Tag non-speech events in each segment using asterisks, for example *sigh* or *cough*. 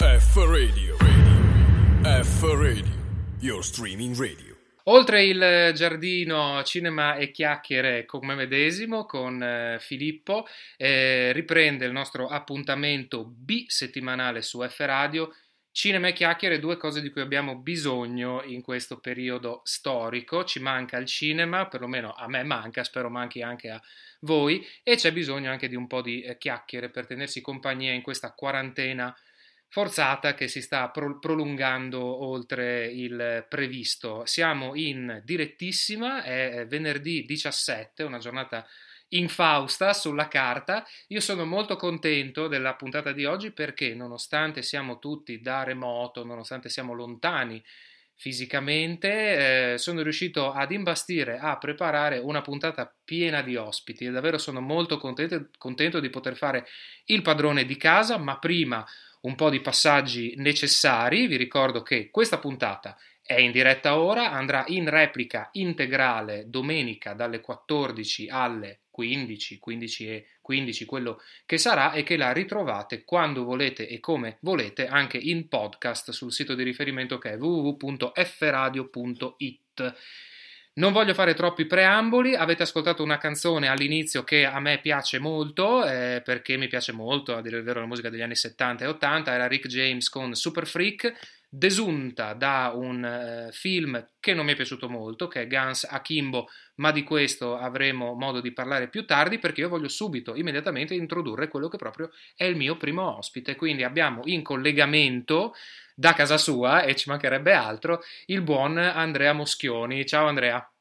F Radio. radio. F Radio. Your streaming radio. Oltre il giardino cinema e chiacchiere con me medesimo, con eh, Filippo, eh, riprende il nostro appuntamento bisettimanale su F Radio. Cinema e chiacchiere, due cose di cui abbiamo bisogno in questo periodo storico. Ci manca il cinema, perlomeno a me manca, spero manchi anche a voi, e c'è bisogno anche di un po' di eh, chiacchiere per tenersi compagnia in questa quarantena forzata che si sta pro- prolungando oltre il previsto. Siamo in direttissima, è venerdì 17, una giornata infausta sulla carta. Io sono molto contento della puntata di oggi perché nonostante siamo tutti da remoto, nonostante siamo lontani fisicamente, eh, sono riuscito ad imbastire, a preparare una puntata piena di ospiti e davvero sono molto contento, contento di poter fare il padrone di casa, ma prima un po' di passaggi necessari. Vi ricordo che questa puntata è in diretta ora, andrà in replica integrale domenica dalle 14 alle 15, 15 e 15 quello che sarà e che la ritrovate quando volete e come volete anche in podcast sul sito di riferimento che è www.fradio.it. Non voglio fare troppi preamboli, avete ascoltato una canzone all'inizio che a me piace molto, eh, perché mi piace molto, a dire il vero, la musica degli anni 70 e 80, era Rick James con Super Freak, desunta da un eh, film che non mi è piaciuto molto, che è Guns Akimbo, ma di questo avremo modo di parlare più tardi, perché io voglio subito, immediatamente introdurre quello che proprio è il mio primo ospite. Quindi abbiamo in collegamento da casa sua, e ci mancherebbe altro, il buon Andrea Moschioni. Ciao Andrea.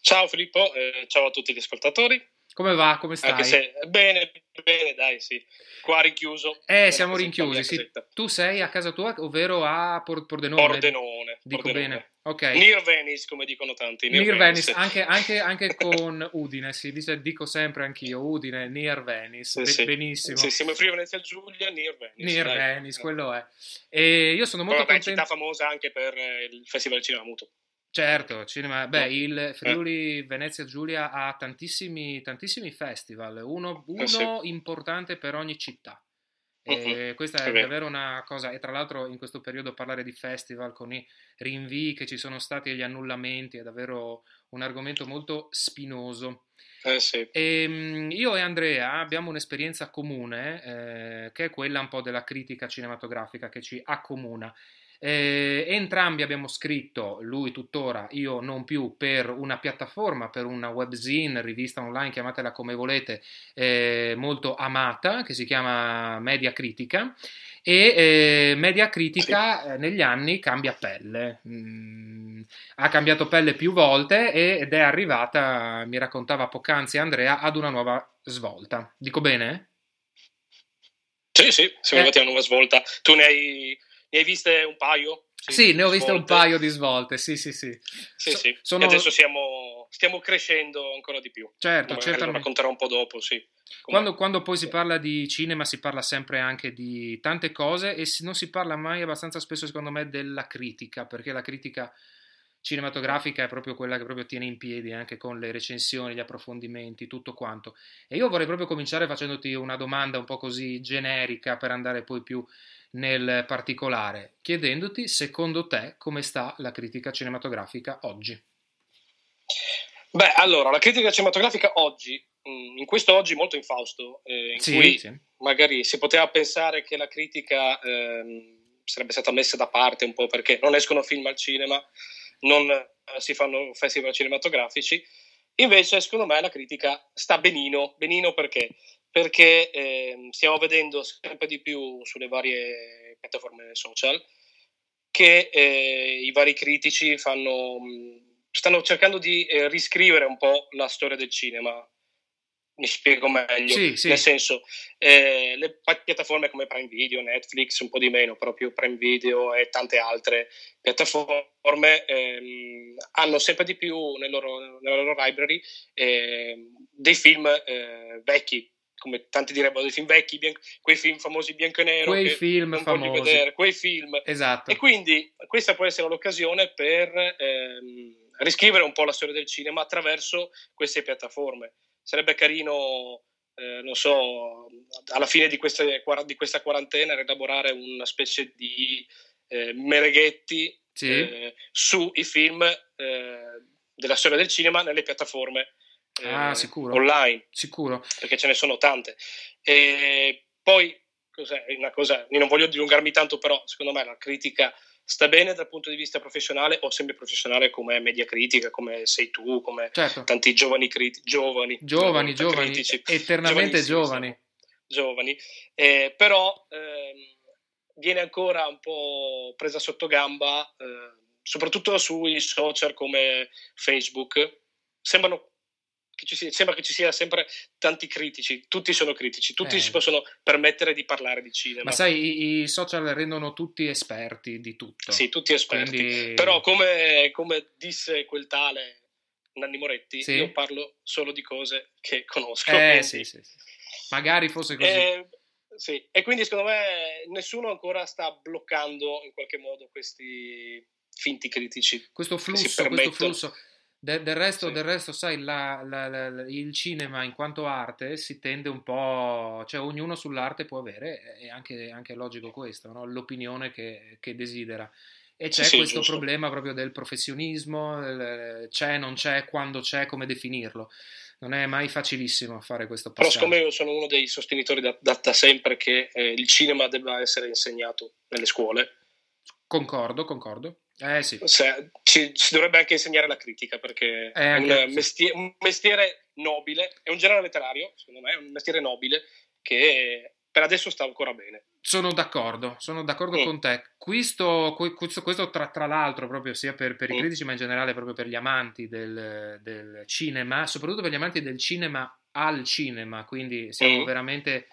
Ciao Filippo, eh, ciao a tutti gli ascoltatori. Come va? Come stai? Se... Bene, bene, dai, sì. Qua rinchiuso. Eh, siamo rinchiusi, sì. Tu sei a casa tua, ovvero a Por- Pordenone? Pordenone. Dico Pordenone. bene. Ok. Near Venice, come dicono tanti. Near, near Venice, Venice. Anche, anche, anche, *laughs* con Udine, si dice, dico sempre anch'io, Udine, Near Venice, sì, Be- benissimo. Sì, siamo Friuli Venezia Giulia, Near Venice. Near dai. Venice, quello è. E io sono molto Però, vabbè, contento... città famosa anche per eh, il Festival Cinema Muto. Certo, cinema. Beh, il Friuli Venezia Giulia ha tantissimi, tantissimi festival, uno, uno Eh sì. importante per ogni città. Mhm, E questa è è vero. davvero una cosa, e tra l'altro in questo periodo parlare di festival con i rinvii che ci sono stati e gli annullamenti è davvero un argomento molto spinoso. Eh sì. E, mm, io e Andrea abbiamo un'esperienza comune eh, che è quella un po' della critica cinematografica che ci accomuna. Eh, entrambi abbiamo scritto, lui tuttora, io non più, per una piattaforma, per una webzine, rivista online, chiamatela come volete, eh, molto amata, che si chiama Media Critica. E eh, Media Critica eh, negli anni cambia pelle, Mm, ha cambiato pelle più volte ed è arrivata, mi raccontava poc'anzi Andrea, ad una nuova svolta. Dico bene? Sì, sì, siamo Eh. arrivati a una nuova svolta. Tu ne hai, ne hai viste un paio? Sì, ne ho viste un paio di svolte, sì, sì, sì. Sì, So- sì. sono- E adesso siamo, stiamo crescendo ancora di più. Certo, Magari lo certamente. racconterò un po' dopo, sì. Quando, quando poi si parla di cinema si parla sempre anche di tante cose e non si parla mai abbastanza spesso, secondo me, della critica, perché la critica cinematografica è proprio quella che proprio tiene in piedi anche con le recensioni, gli approfondimenti, tutto quanto. E io vorrei proprio cominciare facendoti una domanda un po' così generica per andare poi più nel particolare, chiedendoti secondo te come sta la critica cinematografica oggi. Beh, allora, la critica cinematografica oggi, mh, in questo oggi molto infausto, eh, in Sì, cui sì. magari si poteva pensare che la critica ehm, sarebbe stata messa da parte un po' perché non escono film al cinema, non eh, si fanno festival cinematografici, invece secondo me la critica sta benino, benino perché? Perché ehm, stiamo vedendo sempre di più sulle varie piattaforme social che eh, i vari critici fanno, mh, stanno cercando di eh, riscrivere un po' la storia del cinema. Mi spiego meglio. Sì, sì. Nel senso, eh, le piattaforme come Prime Video, Netflix, un po' di meno, proprio Prime Video e tante altre piattaforme ehm, hanno sempre di più nel loro- nella loro library ehm, dei film eh, vecchi, come tanti direbbero, dei film vecchi, bian- quei film famosi bianco e nero Quei film famosi. vedere, quei film. Esatto. E quindi questa può essere l'occasione per ehm, riscrivere un po' la storia del cinema attraverso queste piattaforme. Sarebbe carino eh, non so, alla fine di, queste, di, questa quarantena elaborare una specie di eh, mereghetti sì. eh, sui film eh, della storia del cinema nelle piattaforme ah, sicuro. online. Sicuro. Perché ce ne sono tante. E poi, cos'è? Una cosa, non voglio dilungarmi tanto, però secondo me la critica sta bene dal punto di vista professionale o semi-professionale come media critica, come sei tu, come certo. tanti giovani critici, giovani, giovani, giovani, critici, eternamente giovani. Giovani, eh, però eh, viene ancora un po' presa sotto gamba, eh, soprattutto sui social come Facebook. Sembrano che ci sia, sembra che ci sia sempre tanti critici, tutti sono critici, tutti eh. si possono permettere di parlare di cinema. Ma sai, i, social rendono tutti esperti di tutto. Sì, tutti esperti. Quindi... Però come, come, disse quel tale Nanni Moretti, sì. io parlo solo di cose che conosco. Eh, sì, sì, sì, Magari fosse così. Eh, sì, e quindi secondo me nessuno ancora sta bloccando in qualche modo questi finti critici. Questo flusso, questo flusso. De, del, resto, sì. del, resto, sai, la, la, la, il cinema in quanto arte si tende un po', cioè ognuno sull'arte può avere, è anche, anche logico questo, no? l'opinione che, che, desidera. E c'è sì, questo giusto. problema proprio del professionismo, c'è, non c'è, quando c'è, come definirlo. Non è mai facilissimo fare questo passaggio. Però siccome io sono uno dei sostenitori da, da, da sempre che eh, il cinema debba essere insegnato nelle scuole. Concordo, concordo. Eh sì. Se, ci, si dovrebbe anche insegnare la critica perché è un, mestiere, un, mestiere, nobile, è un genere letterario, secondo me, è un mestiere nobile che per adesso sta ancora bene. Sono d'accordo, sono d'accordo mm. con te. Questo, questo, questo tra, tra, l'altro, proprio sia per, per i mm. critici, ma in generale proprio per gli amanti del, del, cinema, soprattutto per gli amanti del cinema al cinema, quindi siamo mm. veramente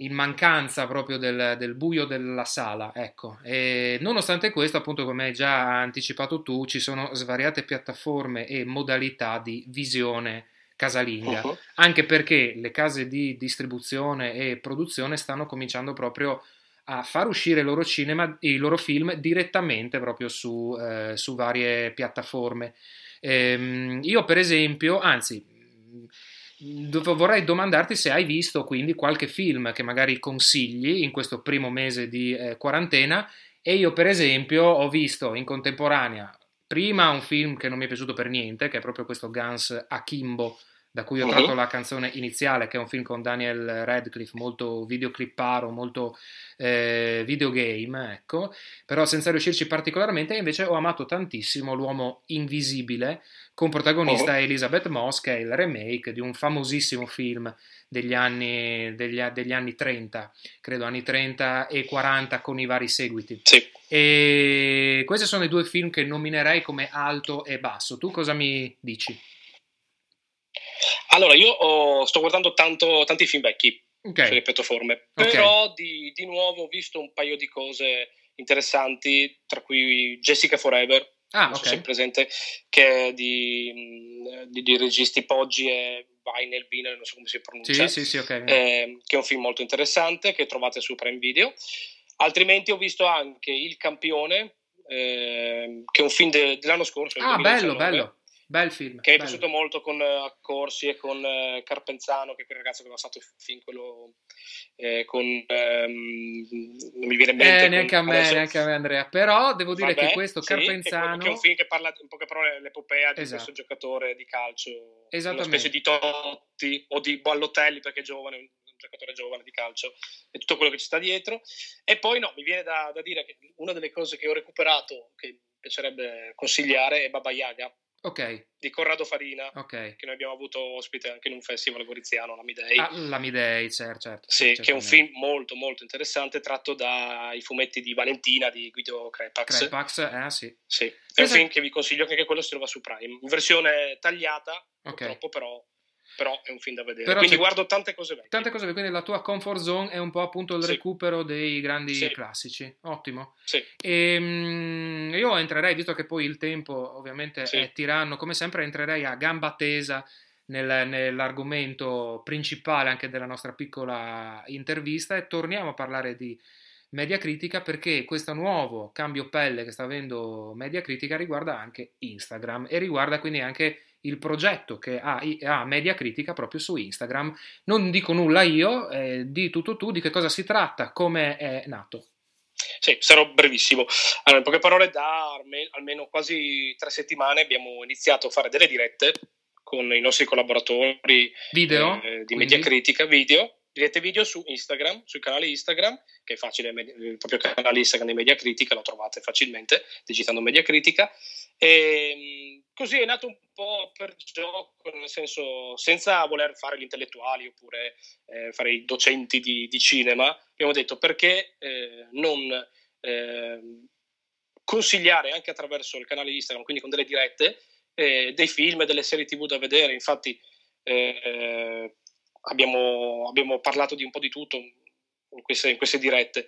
in mancanza proprio del, del, buio della sala, ecco. E nonostante questo, appunto, come hai già anticipato tu, ci sono svariate piattaforme e modalità di visione casalinga, uh-huh. anche perché le case di distribuzione e produzione stanno cominciando proprio a far uscire i loro, cinema, i loro film direttamente proprio su, eh, su varie piattaforme. Ehm, io, per esempio, anzi vorrei domandarti se hai visto quindi qualche film che magari consigli in questo primo mese di eh, quarantena e io per esempio ho visto in contemporanea prima un film che non mi è piaciuto per niente che è proprio questo Guns Akimbo da cui ho uh-huh. tratto la canzone iniziale, che è un film con Daniel Radcliffe, molto videoclipparo, molto eh, videogame, ecco, però senza riuscirci particolarmente, invece ho amato tantissimo L'uomo invisibile, con protagonista uh-huh. Elizabeth Moss, che è il remake di un famosissimo film degli anni, degli, degli anni 30, credo anni 30 e 40 con i vari seguiti. Sì. E questi sono i due film che nominerei come alto e basso. Tu cosa mi dici? Allora, io ho, sto guardando tanto, tanti film vecchi okay. sulle piattaforme, però okay. di, di, nuovo ho visto un paio di cose interessanti, tra cui Jessica Forever, ah, non okay. so se è presente, che è di, di, di registi Poggi e Vinyl, Vinyl, non so come si pronuncia, sì, sì, sì, okay. eh, che è un film molto interessante che trovate su Prime Video. Altrimenti ho visto anche Il Campione, eh, che è un film de, dell'anno scorso. Ah, bello, bello. Bel film. Che mi è piaciuto molto con uh, Accorsi e con uh, Carpenzano, che è quel ragazzo che aveva fatto il film quello eh, con... Um, non mi viene in mente. Eh, neanche a me, adesso... neanche a me Andrea. Però devo dire Vabbè, che questo sì, Carpenzano... Che è un film che parla in poche parole l'epopea di esatto. questo giocatore di calcio. Una specie di Totti o di Ballotelli perché è giovane, un giocatore giovane di calcio e tutto quello che ci sta dietro. E poi no, mi viene da, da dire che una delle cose che ho recuperato, che mi piacerebbe consigliare, è Baba Yaga Ok. Di Corrado Farina, okay. che noi abbiamo avuto ospite anche in un festival goriziano, l'Amidei. Ah, l'Amidei, certo, certo. Sì, che è un film molto molto interessante, tratto dai fumetti di Valentina di Guido Crepax. Crepax, eh sì. Sì, è un film che vi consiglio che anche quello si trova su Prime, in versione tagliata, okay. purtroppo però però è un film da vedere. Però quindi guardo tante cose vecchie. Tante cose vecchie, quindi la tua comfort zone è un po' appunto il sì. recupero dei grandi sì. classici. Ottimo. Sì. E, um, io entrerei, visto che poi il tempo ovviamente è tiranno, come sempre entrerei a gamba tesa nel, nell'argomento principale anche della nostra piccola intervista e torniamo a parlare di media critica perché questo nuovo cambio pelle che sta avendo media critica riguarda anche Instagram e riguarda quindi anche il progetto che ha, ha Media Critica proprio su Instagram. Non dico nulla io, eh, di tutto tu, di che cosa si tratta, come è nato. Sì, sarò brevissimo. Allora, in poche parole, da almeno quasi tre settimane abbiamo iniziato a fare delle dirette con i nostri collaboratori video, eh, di Media Critica, video, dirette video su Instagram, sul canale Instagram, che è facile, il proprio canale Instagram di Media Critica, lo trovate facilmente digitando Media Critica. E, ehm, così è nato un po' per gioco, nel senso senza voler fare gli intellettuali oppure eh, fare i docenti di, di, cinema, abbiamo detto perché eh, non eh, consigliare anche attraverso il canale Instagram, quindi con delle dirette, eh, dei film e delle serie tv da vedere. Infatti eh, abbiamo, abbiamo, parlato di un po' di tutto in queste, in queste dirette.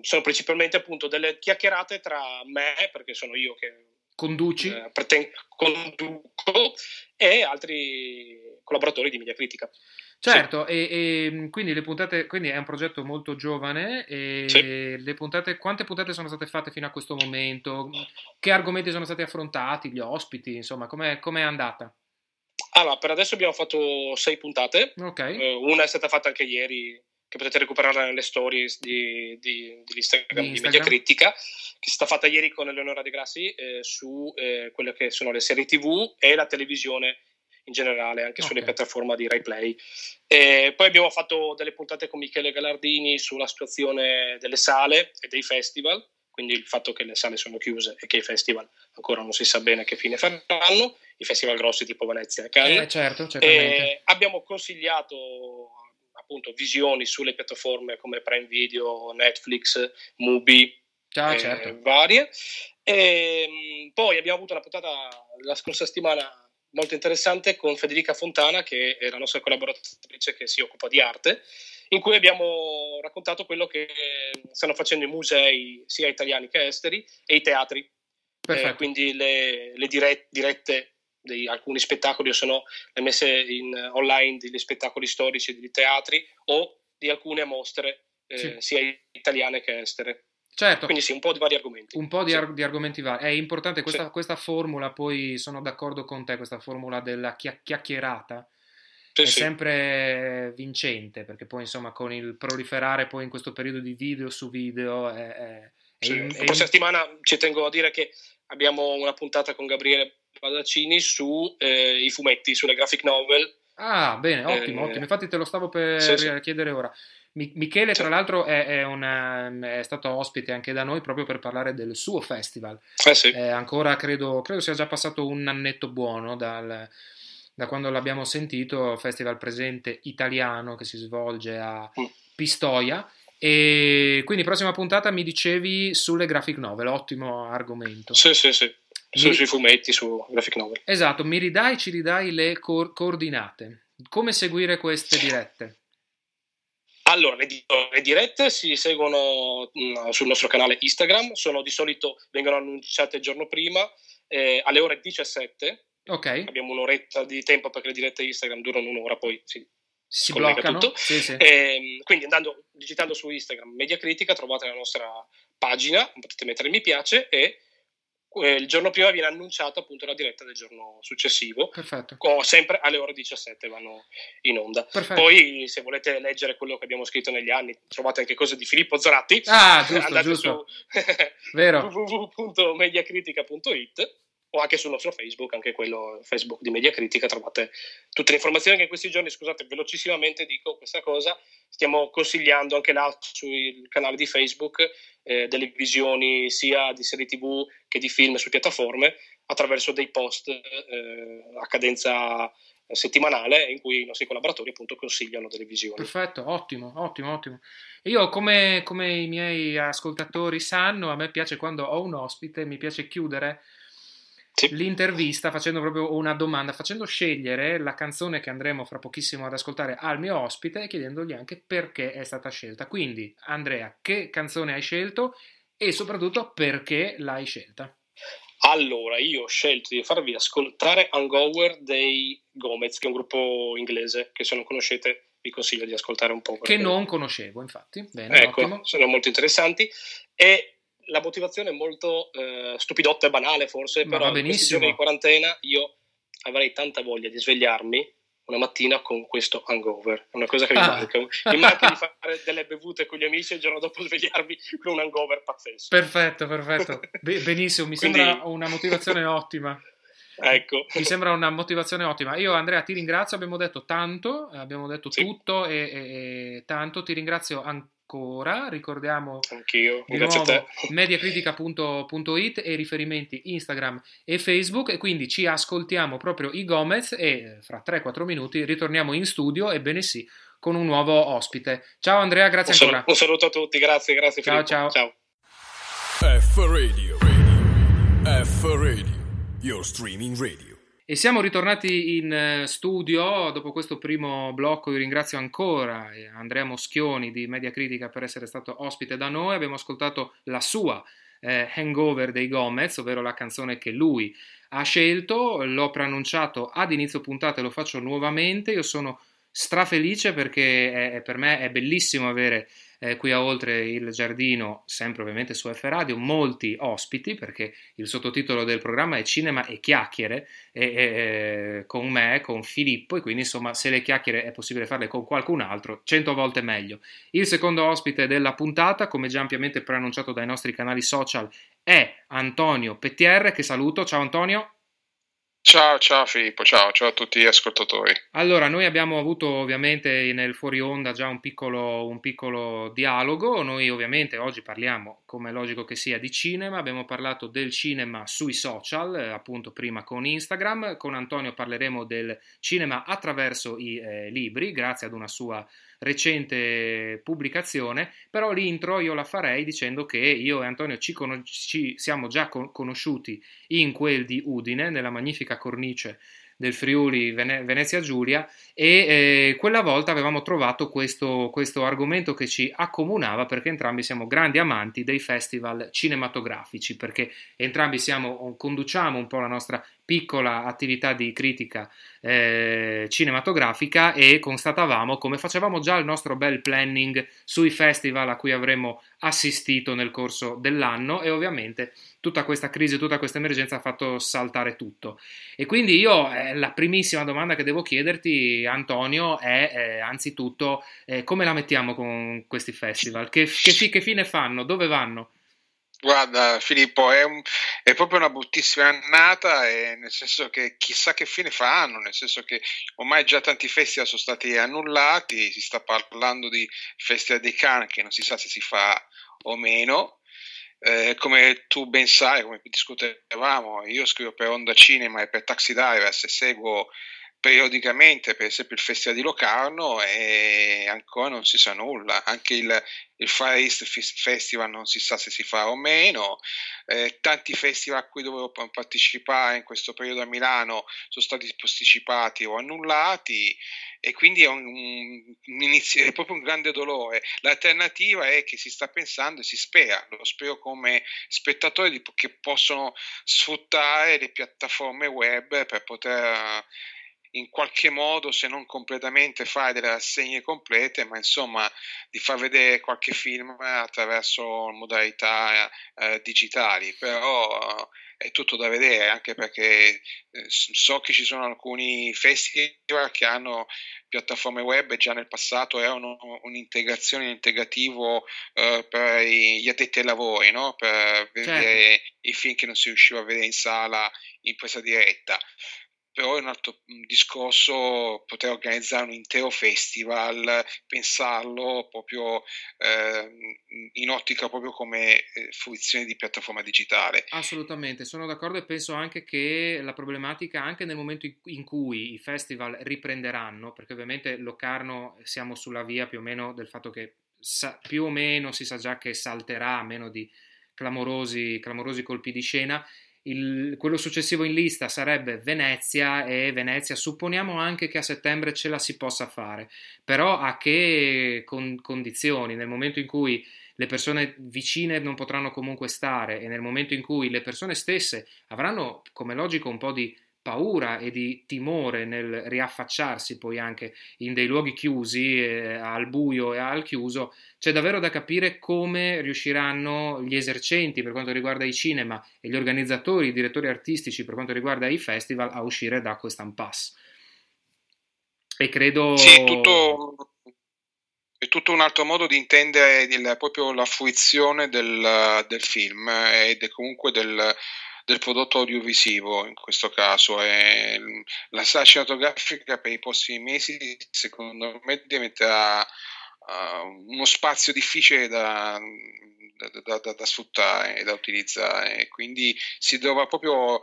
Sono principalmente appunto delle chiacchierate tra me, perché sono io che conduci eh, preten- conduco e altri collaboratori di Media Critica. Certo, sì. e, e, quindi le puntate, quindi è un progetto molto giovane e sì. le puntate, quante puntate sono state fatte fino a questo momento? Che argomenti sono stati affrontati, gli ospiti, insomma, com'è, com'è andata? Allora, per adesso abbiamo fatto sei puntate, okay. eh, una è stata fatta anche ieri, che potete recuperare nelle stories di, di, di, Instagram, di Media Critica, che è stata fatta ieri con Eleonora De Grassi eh, su eh, quelle che sono le serie tv e la televisione in generale, anche okay. sulle piattaforme di RaiPlay. E poi abbiamo fatto delle puntate con Michele Galardini sulla situazione delle sale e dei festival, quindi il fatto che le sale sono chiuse e che i festival ancora non si sa bene che fine faranno, i festival grossi tipo Venezia e Cannes. Eh, certo, abbiamo consigliato appunto visioni sulle piattaforme come Prime Video, Netflix, Mubi, ah, certo. varie. E, ehm, poi abbiamo avuto una puntata la scorsa settimana molto interessante con Federica Fontana, che è la nostra collaboratrice che si occupa di arte, in cui abbiamo raccontato quello che stanno facendo i musei, sia italiani che esteri, e i teatri. Eh, quindi le, le dirette, dirette di alcuni spettacoli o se no le messe in, online degli spettacoli storici di teatri o di alcune mostre eh, sì. sia italiane che estere. Certo. Quindi sì, un po' di vari argomenti. Un po' di, sì. ar- di argomenti vari. È importante questa, sì. questa, formula, poi sono d'accordo con te, questa formula della chia- chiacchierata è sempre vincente, perché poi insomma con il proliferare poi in questo periodo di video su video è... è, è, sì. è in... settimana ci tengo a dire che abbiamo una puntata con Gabriele Padaccini sui eh, fumetti, sulle graphic novel. Ah, bene, ottimo, eh, ottimo. Infatti te lo stavo per chiedere ora. Michele, tra l'altro, è, è, una, è, stato ospite anche da noi proprio per parlare del suo festival. Eh sì. eh, ancora credo, credo, sia già passato un annetto buono dal, da quando l'abbiamo sentito, festival presente italiano che si svolge a mm. Pistoia. E quindi prossima puntata mi dicevi sulle graphic novel, ottimo argomento. Sì, sì, sì. Su, mi... Sui fumetti, su graphic novel. Esatto, mi ridai, ci ridai le co- coordinate. Come seguire queste dirette? Allora, le, le, dirette si seguono mh, mm, sul nostro canale Instagram, sono di solito, vengono annunciate il giorno prima, eh, alle ore 17. Ok. Abbiamo un'oretta di tempo perché le dirette Instagram durano un'ora, poi si, si bloccano. tutto. Sì, sì. E, ehm, quindi andando, digitando su Instagram Media Critica trovate la nostra pagina, potete mettere mi piace e il giorno prima viene annunciata appunto la diretta del giorno successivo. Perfetto. sempre alle ore 17 vanno in onda. Perfetto. Poi, se volete leggere quello che abbiamo scritto negli anni, trovate anche cose di Filippo Zoratti. Ah, giusto, andate giusto. su *laughs* www.mediacritica.it o anche sul nostro Facebook, anche quello Facebook di Media Critica, trovate tutte le informazioni che in questi giorni, scusate, velocissimamente dico questa cosa, stiamo consigliando anche là sul canale di Facebook eh, delle visioni sia di serie tv che di film su piattaforme attraverso dei post eh, a cadenza settimanale in cui i nostri collaboratori appunto consigliano delle visioni. Perfetto, ottimo, ottimo, ottimo. Io come, come i miei ascoltatori sanno, a me piace quando ho un ospite, mi piace chiudere sì. l'intervista facendo proprio una domanda, facendo scegliere la canzone che andremo fra pochissimo ad ascoltare al mio ospite e chiedendogli anche perché è stata scelta. Quindi, Andrea, che canzone hai scelto e soprattutto perché l'hai scelta? Allora, io ho scelto di farvi ascoltare Hangover dei Gomez, che è un gruppo inglese che se non conoscete vi consiglio di ascoltare un po'. Che non conoscevo, infatti. Bene, ecco, ottimo. sono molto interessanti. E la motivazione è molto eh, stupidotta e banale forse, Ma però in questi giorni di quarantena io avrei tanta voglia di svegliarmi una mattina con questo hangover. È una cosa che mi ah. manca. Mi manca di fare delle bevute con gli amici e il giorno dopo svegliarmi con un hangover pazzesco. Perfetto, perfetto. benissimo, mi Quindi... sembra una motivazione ottima. Ecco. Mi sembra una motivazione ottima. Io Andrea ti ringrazio, abbiamo detto tanto, abbiamo detto sì. tutto e, e, e, tanto. Ti ringrazio ancora, ricordiamo Anch'io. di Grazie nuovo mediacritica.it e riferimenti Instagram e Facebook e quindi ci ascoltiamo proprio i Gomez e eh, fra 3-4 minuti ritorniamo in studio, ebbene sì, con un nuovo ospite. Ciao Andrea, grazie un ancora. Un saluto a tutti, grazie, grazie ciao, ciao. ciao. F Radio, Radio. F Radio your streaming radio. E siamo ritornati in eh, studio dopo questo primo blocco. Io ringrazio ancora eh, Andrea Moschioni di Media Critica per essere stato ospite da noi. Abbiamo ascoltato la sua eh, Hangover dei Gomez, ovvero la canzone che lui ha scelto. L'ho preannunciato ad inizio puntata e lo faccio nuovamente. Io sono strafelice perché è, per me è bellissimo avere eh, qui a Oltre il Giardino, sempre ovviamente su F Radio, molti ospiti perché il sottotitolo del programma è Cinema e chiacchiere e, e, con me, con Filippo e quindi insomma se le chiacchiere è possibile farle con qualcun altro, cento volte meglio. Il secondo ospite della puntata, come già ampiamente preannunciato dai nostri canali social, è Antonio Pettier, che saluto. Ciao Antonio. Ciao, ciao Filippo, ciao, ciao a tutti gli ascoltatori. Allora, noi abbiamo avuto ovviamente nel fuori onda già un piccolo, un piccolo dialogo, noi ovviamente oggi parliamo, come è logico che sia, di cinema, abbiamo parlato del cinema sui social, appunto prima con Instagram, con Antonio parleremo del cinema attraverso i eh, libri, grazie ad una sua recente pubblicazione, però l'intro io la farei dicendo che io e Antonio ci, con- ci siamo già con- conosciuti in quel di Udine, nella magnifica cornice del Friuli Vene- Venezia Giulia e eh, quella volta avevamo trovato questo, questo, argomento che ci accomunava perché entrambi siamo grandi amanti dei festival cinematografici perché entrambi siamo, conduciamo un po' la nostra piccola attività di critica eh, cinematografica e constatavamo come facevamo già il nostro bel planning sui festival a cui avremmo assistito nel corso dell'anno e ovviamente tutta questa crisi, tutta questa emergenza ha fatto saltare tutto. E quindi io eh, la primissima domanda che devo chiederti Antonio è eh, anzitutto eh, come la mettiamo con questi festival? Che, che, che fine fanno? Dove vanno? Guarda Filippo, è, un, è, proprio una bruttissima annata, eh, nel senso che chissà che fine faranno, nel senso che ormai già tanti festival sono stati annullati, si sta parlando di Festival dei Cannes che non si sa se si fa o meno. Eh, come tu ben sai, come discutevamo, io scrivo per Onda Cinema e per Taxi Divers e seguo periodicamente, per esempio il Festival di Locarno e ancora non si sa nulla, anche il, il Fire East Festival non si sa se si fa o meno, eh, tanti festival a cui dovevo partecipare in questo periodo a Milano sono stati posticipati o annullati e quindi è, un, un inizio, è proprio un grande dolore. L'alternativa è che si sta pensando e si spera, lo spero come spettatore di, che possono sfruttare le piattaforme web per poter in qualche modo, se non completamente, fare delle rassegne complete, ma insomma di far vedere qualche film attraverso modalità eh, digitali. Però è tutto da vedere, anche perché eh, so che ci sono alcuni festival che hanno piattaforme web e già nel passato erano un'integrazione, un integrativo eh, per gli addetti ai lavori, no? per vedere certo. i film che non si riusciva a vedere in sala in presa diretta però è un altro discorso poter organizzare un intero festival, pensarlo proprio eh, in ottica proprio come eh, fruizione di piattaforma digitale. Assolutamente, sono d'accordo e penso anche che la problematica anche nel momento in cui i festival riprenderanno, perché ovviamente Locarno siamo sulla via più o meno del fatto che sa, più o meno si sa già che salterà a meno di clamorosi, clamorosi colpi di scena il, quello successivo in lista sarebbe Venezia e Venezia supponiamo anche che a settembre ce la si possa fare, però a che con, condizioni? Nel momento in cui le persone vicine non potranno comunque stare e nel momento in cui le persone stesse avranno come logico un po' di paura e di timore nel riaffacciarsi poi anche in dei luoghi chiusi, eh, al buio e al chiuso, c'è davvero da capire come riusciranno gli esercenti per quanto riguarda i cinema e gli organizzatori, i direttori artistici per quanto riguarda i festival a uscire da questo impasse. E credo... Sì, tutto, è tutto un altro modo di intendere il, proprio la fruizione del, del film ed comunque del, del prodotto audiovisivo in questo caso. E la sala cinematografica per i prossimi mesi secondo me diventerà uh, uno spazio difficile da, da, da, da, sfruttare e da utilizzare. Quindi si dovrà proprio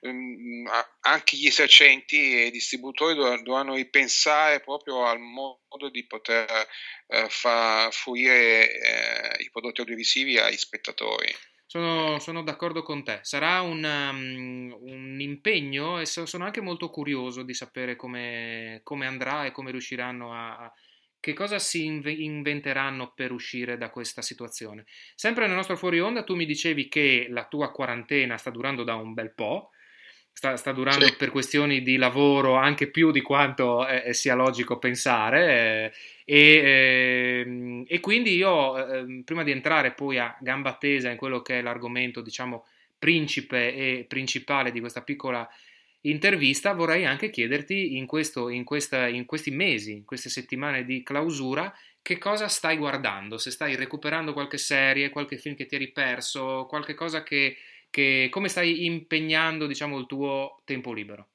um, anche gli esercenti e i distributori dovranno ripensare proprio al modo di poter uh, far fruire uh, i prodotti audiovisivi ai spettatori. Sono, sono, d'accordo con te. Sarà un, um, un, impegno e sono anche molto curioso di sapere come, come andrà e come riusciranno a, che cosa si inventeranno per uscire da questa situazione. Sempre nel nostro fuori onda tu mi dicevi che la tua quarantena sta durando da un bel po', sta, sta durando sì. per questioni di lavoro anche più di quanto eh, sia logico pensare. Eh, e, eh, e, quindi io, ehm, prima di entrare poi a gamba tesa in quello che è l'argomento, diciamo, principe e principale di questa piccola intervista, vorrei anche chiederti in, questo, in, questa, in questi mesi, in queste settimane di clausura, che cosa stai guardando, se stai recuperando qualche serie, qualche film che ti eri perso, qualche cosa che, che come stai impegnando, diciamo, il tuo tempo libero?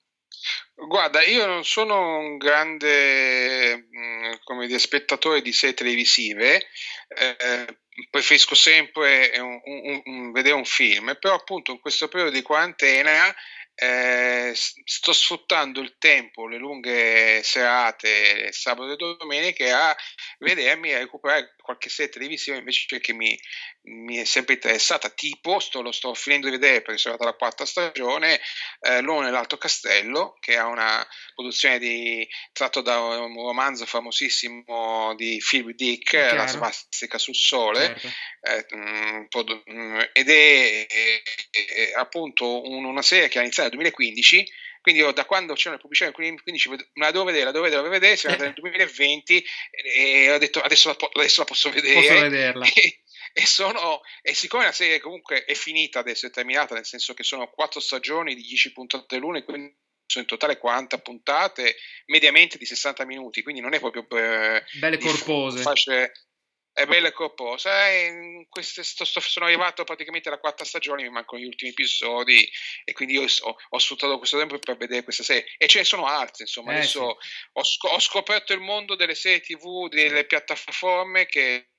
Guarda, io non sono un grande mm, dire, spettatore di serie televisive, eh, preferisco sempre un, un, un, vedere un film, però appunto in questo periodo di quarantena eh, sto sfruttando il tempo, le lunghe serate, sabato e domenica, a vedermi e recuperare qualche serie televisiva invece che mi, mi, è sempre interessata. Tipo, sto, lo sto finendo di vedere perché sono arrivata alla quarta stagione, eh, L'uomo nell'alto castello, che è una produzione di, tratto da un romanzo famosissimo di Philip Dick, Chiaro. La svastica sul sole, certo. eh, mh, mm, ed è, è, è appunto un, una serie che ha iniziato nel 2015 quindi io da quando c'erano le pubblicità nel 2015 me la devo vedere, la devo vedere, la devo vedere, siamo andati nel 2020 e ho detto adesso la, adesso la posso vedere. Posso vederla. E, *laughs* e, sono, e siccome la serie comunque è finita adesso, è terminata, nel senso che sono quattro stagioni di 10 puntate l'una, quindi sono in totale 40 puntate, mediamente di 60 minuti, quindi non è proprio per... Belle corpose. Fasce, è bella e corposa. E queste, sto, sto, sono arrivato praticamente alla quarta stagione, mi mancano gli ultimi episodi e quindi io ho, ho sfruttato questo tempo per vedere questa serie. E ce ne sono altre, insomma. Eh, Adesso sì. ho, sc- ho, scoperto il mondo delle serie TV, delle piattaforme che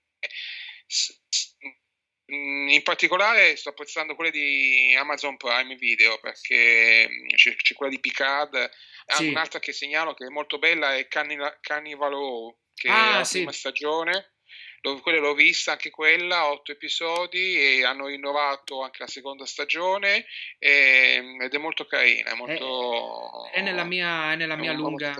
in particolare sto apprezzando quelle di Amazon Prime Video perché c'è, c'è quella di Picard, sì. un'altra che segnalo che è molto bella è Cannibal Row, che ah, è la sì. prima stagione quella l'ho vista anche quella, otto episodi e hanno rinnovato anche la seconda stagione e, ed è molto carina, è, molto, è, è nella mia, è nella mia lunga,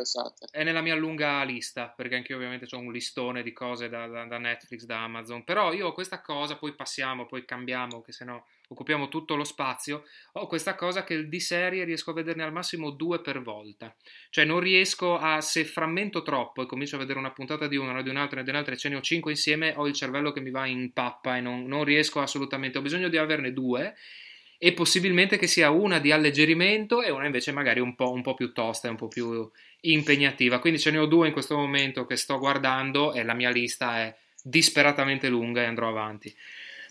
è nella mia lunga lista, perché anche io ovviamente ho un listone di cose da, da, da Netflix, da Amazon, però io questa cosa, poi passiamo, poi cambiamo, che se no occupiamo tutto lo spazio, ho questa cosa che di serie riesco a vederne al massimo due per volta. Cioè non riesco a, se frammento troppo e comincio a vedere una puntata di una, di un'altra di un'altra e ce ne ho cinque insieme, ho il cervello che mi va in pappa e non, non riesco assolutamente, ho bisogno di averne due e possibilmente che sia una di alleggerimento e una invece magari un po', un po', più tosta e un po' più impegnativa. Quindi ce ne ho due in questo momento che sto guardando e la mia lista è disperatamente lunga e andrò avanti.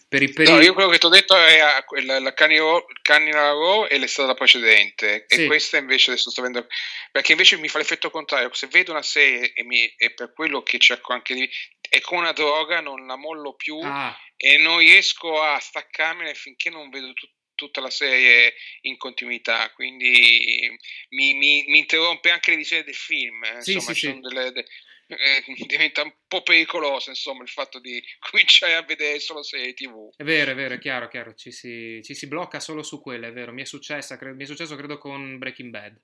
Per i, per no, io quello che ti ho detto è la, la Canina Raw e l'estate precedente sì. e questa invece adesso sto vedendo perché invece mi fa l'effetto contrario se vedo una serie e, mi, e per quello che cerco anche di è come una droga non la mollo più ah. e non riesco a staccarmene finché non vedo tutto tutta la serie in continuità, quindi mi, mi, mi interrompe anche le visione del film. Sì, insomma, sì, sì. Delle, de, eh, *laughs* diventa un po' pericoloso insomma il fatto di *laughs* cominciare a vedere solo serie tv è vero è vero è chiaro, chiaro. Ci, si, ci si blocca solo su quelle è vero mi è, successa, cre- mi è successo credo con Breaking Bad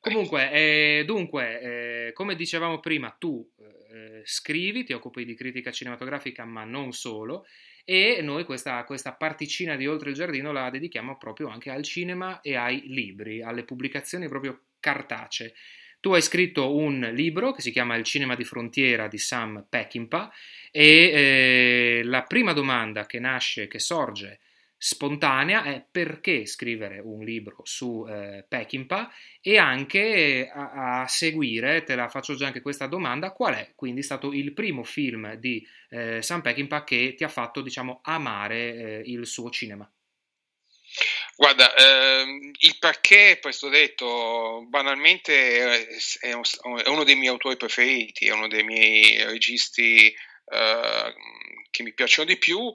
comunque eh, dunque eh, come dicevamo prima tu eh, scrivi ti occupi di critica cinematografica ma non solo e noi questa, questa particina di Oltre il Giardino la dedichiamo proprio anche al cinema e ai libri, alle pubblicazioni proprio cartacee. Tu hai scritto un libro che si chiama Il cinema di frontiera di Sam Peckinpah e eh, la prima domanda che nasce, che sorge spontanea è perché scrivere un libro su eh, Peckinpah e anche a, a, seguire, te la faccio già anche questa domanda, qual è quindi stato il primo film di eh, Sam Peckinpah che ti ha fatto diciamo amare eh, il suo cinema? Guarda, ehm, il perché, questo detto, banalmente è, un, è, uno dei miei autori preferiti, è uno dei miei registi eh, che mi piacciono di più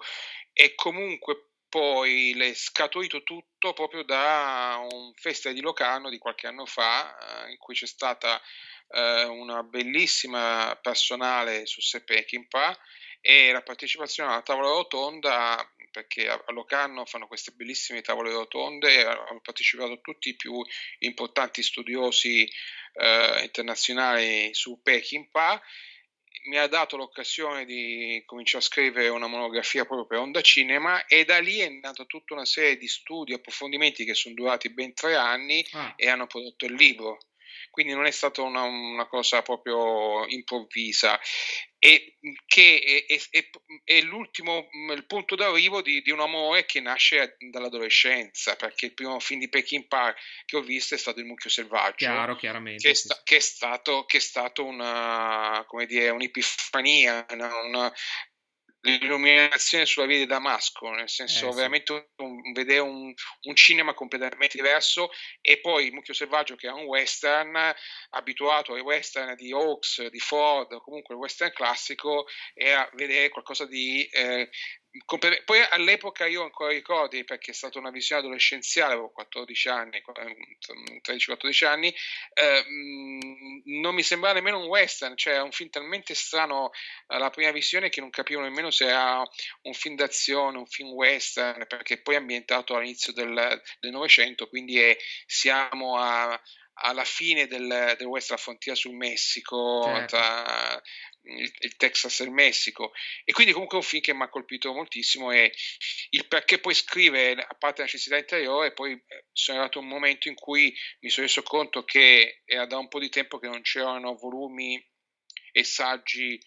e comunque poi l'è scaturito tutto proprio da un festival di Locarno di qualche anno fa eh, in cui c'è stata eh, una bellissima personale su Sepecchimpa e la partecipazione alla tavola rotonda perché a Locarno fanno queste bellissime tavole rotonde hanno partecipato tutti i più importanti studiosi eh, internazionali su Peckinpah mi ha dato l'occasione di cominciare a scrivere una monografia proprio per Onda Cinema e da lì è nata tutta una serie di studi, approfondimenti che sono durati ben tre anni ah. e hanno prodotto il libro quindi non è stata una, una cosa proprio improvvisa e che è, è, è, l'ultimo il punto d'arrivo di, di, un amore che nasce dall'adolescenza perché il primo film di Peking Park che ho visto è stato Il mucchio selvaggio Chiaro, chiaramente, che, è, sta, che, è stato, che è stato una, come dire, un'epifania una, una l'illuminazione sulla via di Damasco, nel senso eh, veramente un, vedere un, un, cinema completamente diverso e poi Mucchio Selvaggio che è un western abituato ai western di Hawks, di Ford, comunque il western classico e a vedere qualcosa di eh, poi all'epoca io ancora ricordi perché è stata una visione adolescenziale, avevo 14 anni, 13-14 anni, eh, non mi sembrava nemmeno un western, cioè un film talmente strano alla prima visione che non capivo nemmeno se era un film d'azione, un film western, perché poi è ambientato all'inizio del Novecento, quindi è, siamo a, alla fine del, del Western Frontier sul Messico, certo. tra il, il, Texas e il Messico. E quindi comunque è un film che mi ha colpito moltissimo e il perché poi scrive, a parte la necessità interiore, poi eh, sono arrivato a un momento in cui mi sono reso conto che era da un po' di tempo che non c'erano volumi e saggi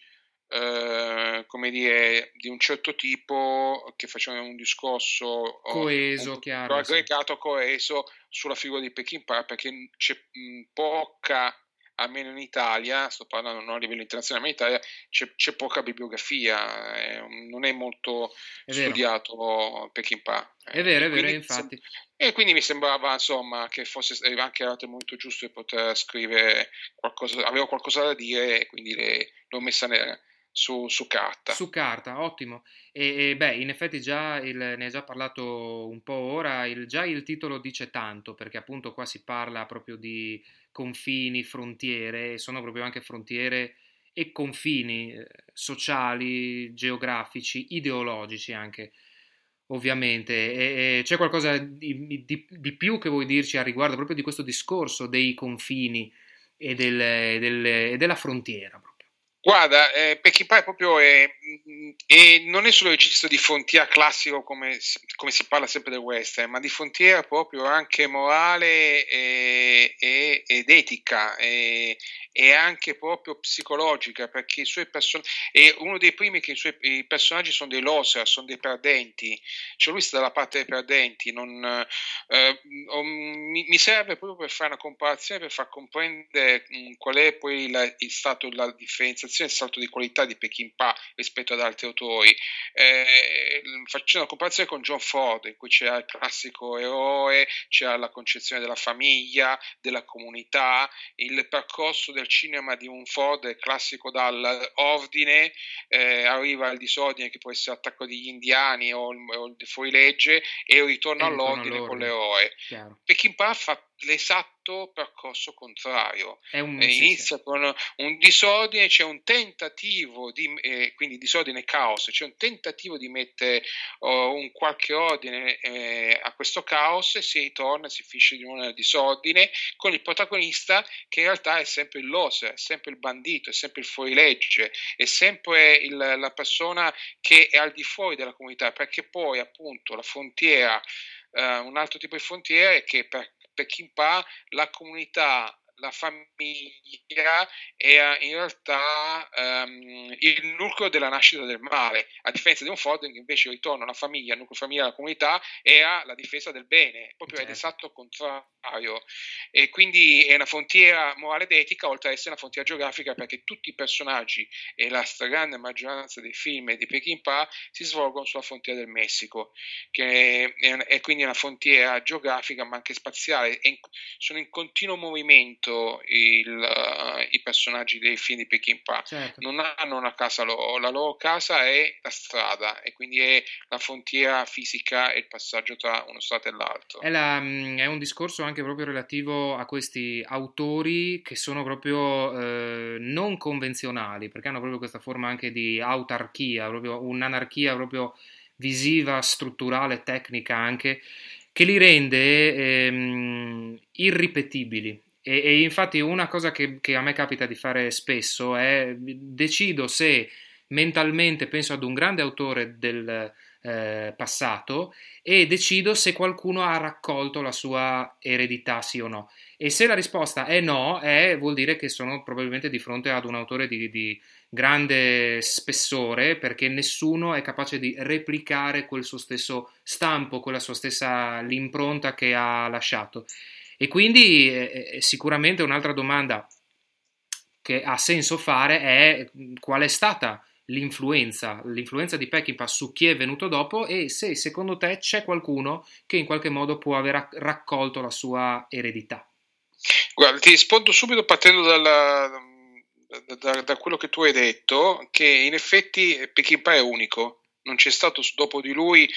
Uh, come dire, di un certo tipo che facevano un discorso coeso, un, chiaro, aggregato, sì. coeso sulla figura di Peking Park perché c'è mh, poca almeno in Italia, sto parlando non a livello internazionale, ma in Italia c'è, c'è poca bibliografia, eh, non è molto è studiato Peckinpah. Eh, è vero, è vero, infatti. E quindi mi sembrava insomma che fosse anche arrivato il momento giusto di poter scrivere qualcosa, avevo qualcosa da dire e quindi le, l'ho messa nel, su, su, carta. Su carta, ottimo. E, e, beh, in effetti già il, ne hai già parlato un po' ora, il, già il titolo dice tanto, perché appunto qua si parla proprio di confini, frontiere, sono proprio anche frontiere e confini eh, sociali, geografici, ideologici anche, ovviamente. E, e c'è qualcosa di, di, di, più che vuoi dirci a riguardo proprio di questo discorso dei confini e, del, del, e della frontiera? Guarda, eh, Peckinpah proprio è, è, non è solo il registro di frontiera classico come, come, si parla sempre del western, ma di frontiera proprio anche morale e, e, ed etica e, e, anche proprio psicologica, perché i suoi personaggi, è uno dei primi che i suoi i personaggi sono dei loser, sono dei perdenti, cioè lui sta dalla parte dei perdenti, non, eh, mi, mi, serve proprio per fare una comparazione, per far comprendere mh, qual è poi la, il stato, la differenza valutazione il salto di qualità di Peckinpah rispetto ad altri autori. Eh, faccio una comparazione con John Ford, in cui c'è il classico eroe, c'è la concezione della famiglia, della comunità, il percorso del cinema di un Ford è classico dall'ordine, eh, arriva al disordine che può essere l'attacco degli indiani o il, o il fuorilegge e il ritorno all'ordine con l'eroe. Peckinpah fa l'esatto percorso contrario. Un, inizia sì, con un disordine, c'è un tentativo di, eh, quindi disordine e caos, c'è un tentativo di mettere oh, un qualche ordine eh, a questo caos e si ritorna, si finisce di nuovo nel disordine con il protagonista che in realtà è sempre il loser, è sempre il bandito, è sempre il fuorilegge, è sempre il, la persona che è al di fuori della comunità, perché poi appunto la frontiera Uh, un altro tipo di frontiera è che per Peckinpah la comunità la famiglia è in realtà um, il nucleo della nascita del male, a differenza di un Ford che invece ritorna alla famiglia, al nucleo familiare, alla comunità, era la difesa del bene, proprio certo. l'esatto contrario. E quindi è una frontiera morale ed etica, oltre ad essere una frontiera geografica, perché tutti i personaggi e la stragrande maggioranza dei film di Peckinpah si svolgono sulla frontiera del Messico, che è, è quindi una frontiera geografica ma anche spaziale, in, sono in continuo movimento appunto il, uh, i personaggi dei film di Peckinpah certo. non hanno una casa loro, la loro casa è la strada e quindi è la frontiera fisica e il passaggio tra uno stato e l'altro. È, la, mm, è un discorso anche proprio relativo a questi autori che sono proprio eh, non convenzionali perché hanno proprio questa forma anche di autarchia, proprio un'anarchia proprio visiva, strutturale, tecnica anche che li rende ehm, irripetibili e, e infatti una cosa che, che, a me capita di fare spesso è decido se mentalmente penso ad un grande autore del eh, passato e decido se qualcuno ha raccolto la sua eredità, sì o no. E se la risposta è no, è, vuol dire che sono probabilmente di fronte ad un autore di, di grande spessore perché nessuno è capace di replicare quel suo stesso stampo, quella sua stessa l'impronta che ha lasciato. E quindi eh, sicuramente un'altra domanda che ha senso fare è qual è stata l'influenza, l'influenza di Peckinpah su chi è venuto dopo e se secondo te c'è qualcuno che in qualche modo può aver raccolto la sua eredità. Guarda, ti rispondo subito partendo dalla, da, da, da, quello che tu hai detto, che in effetti Peckinpah è unico non c'è stato dopo di lui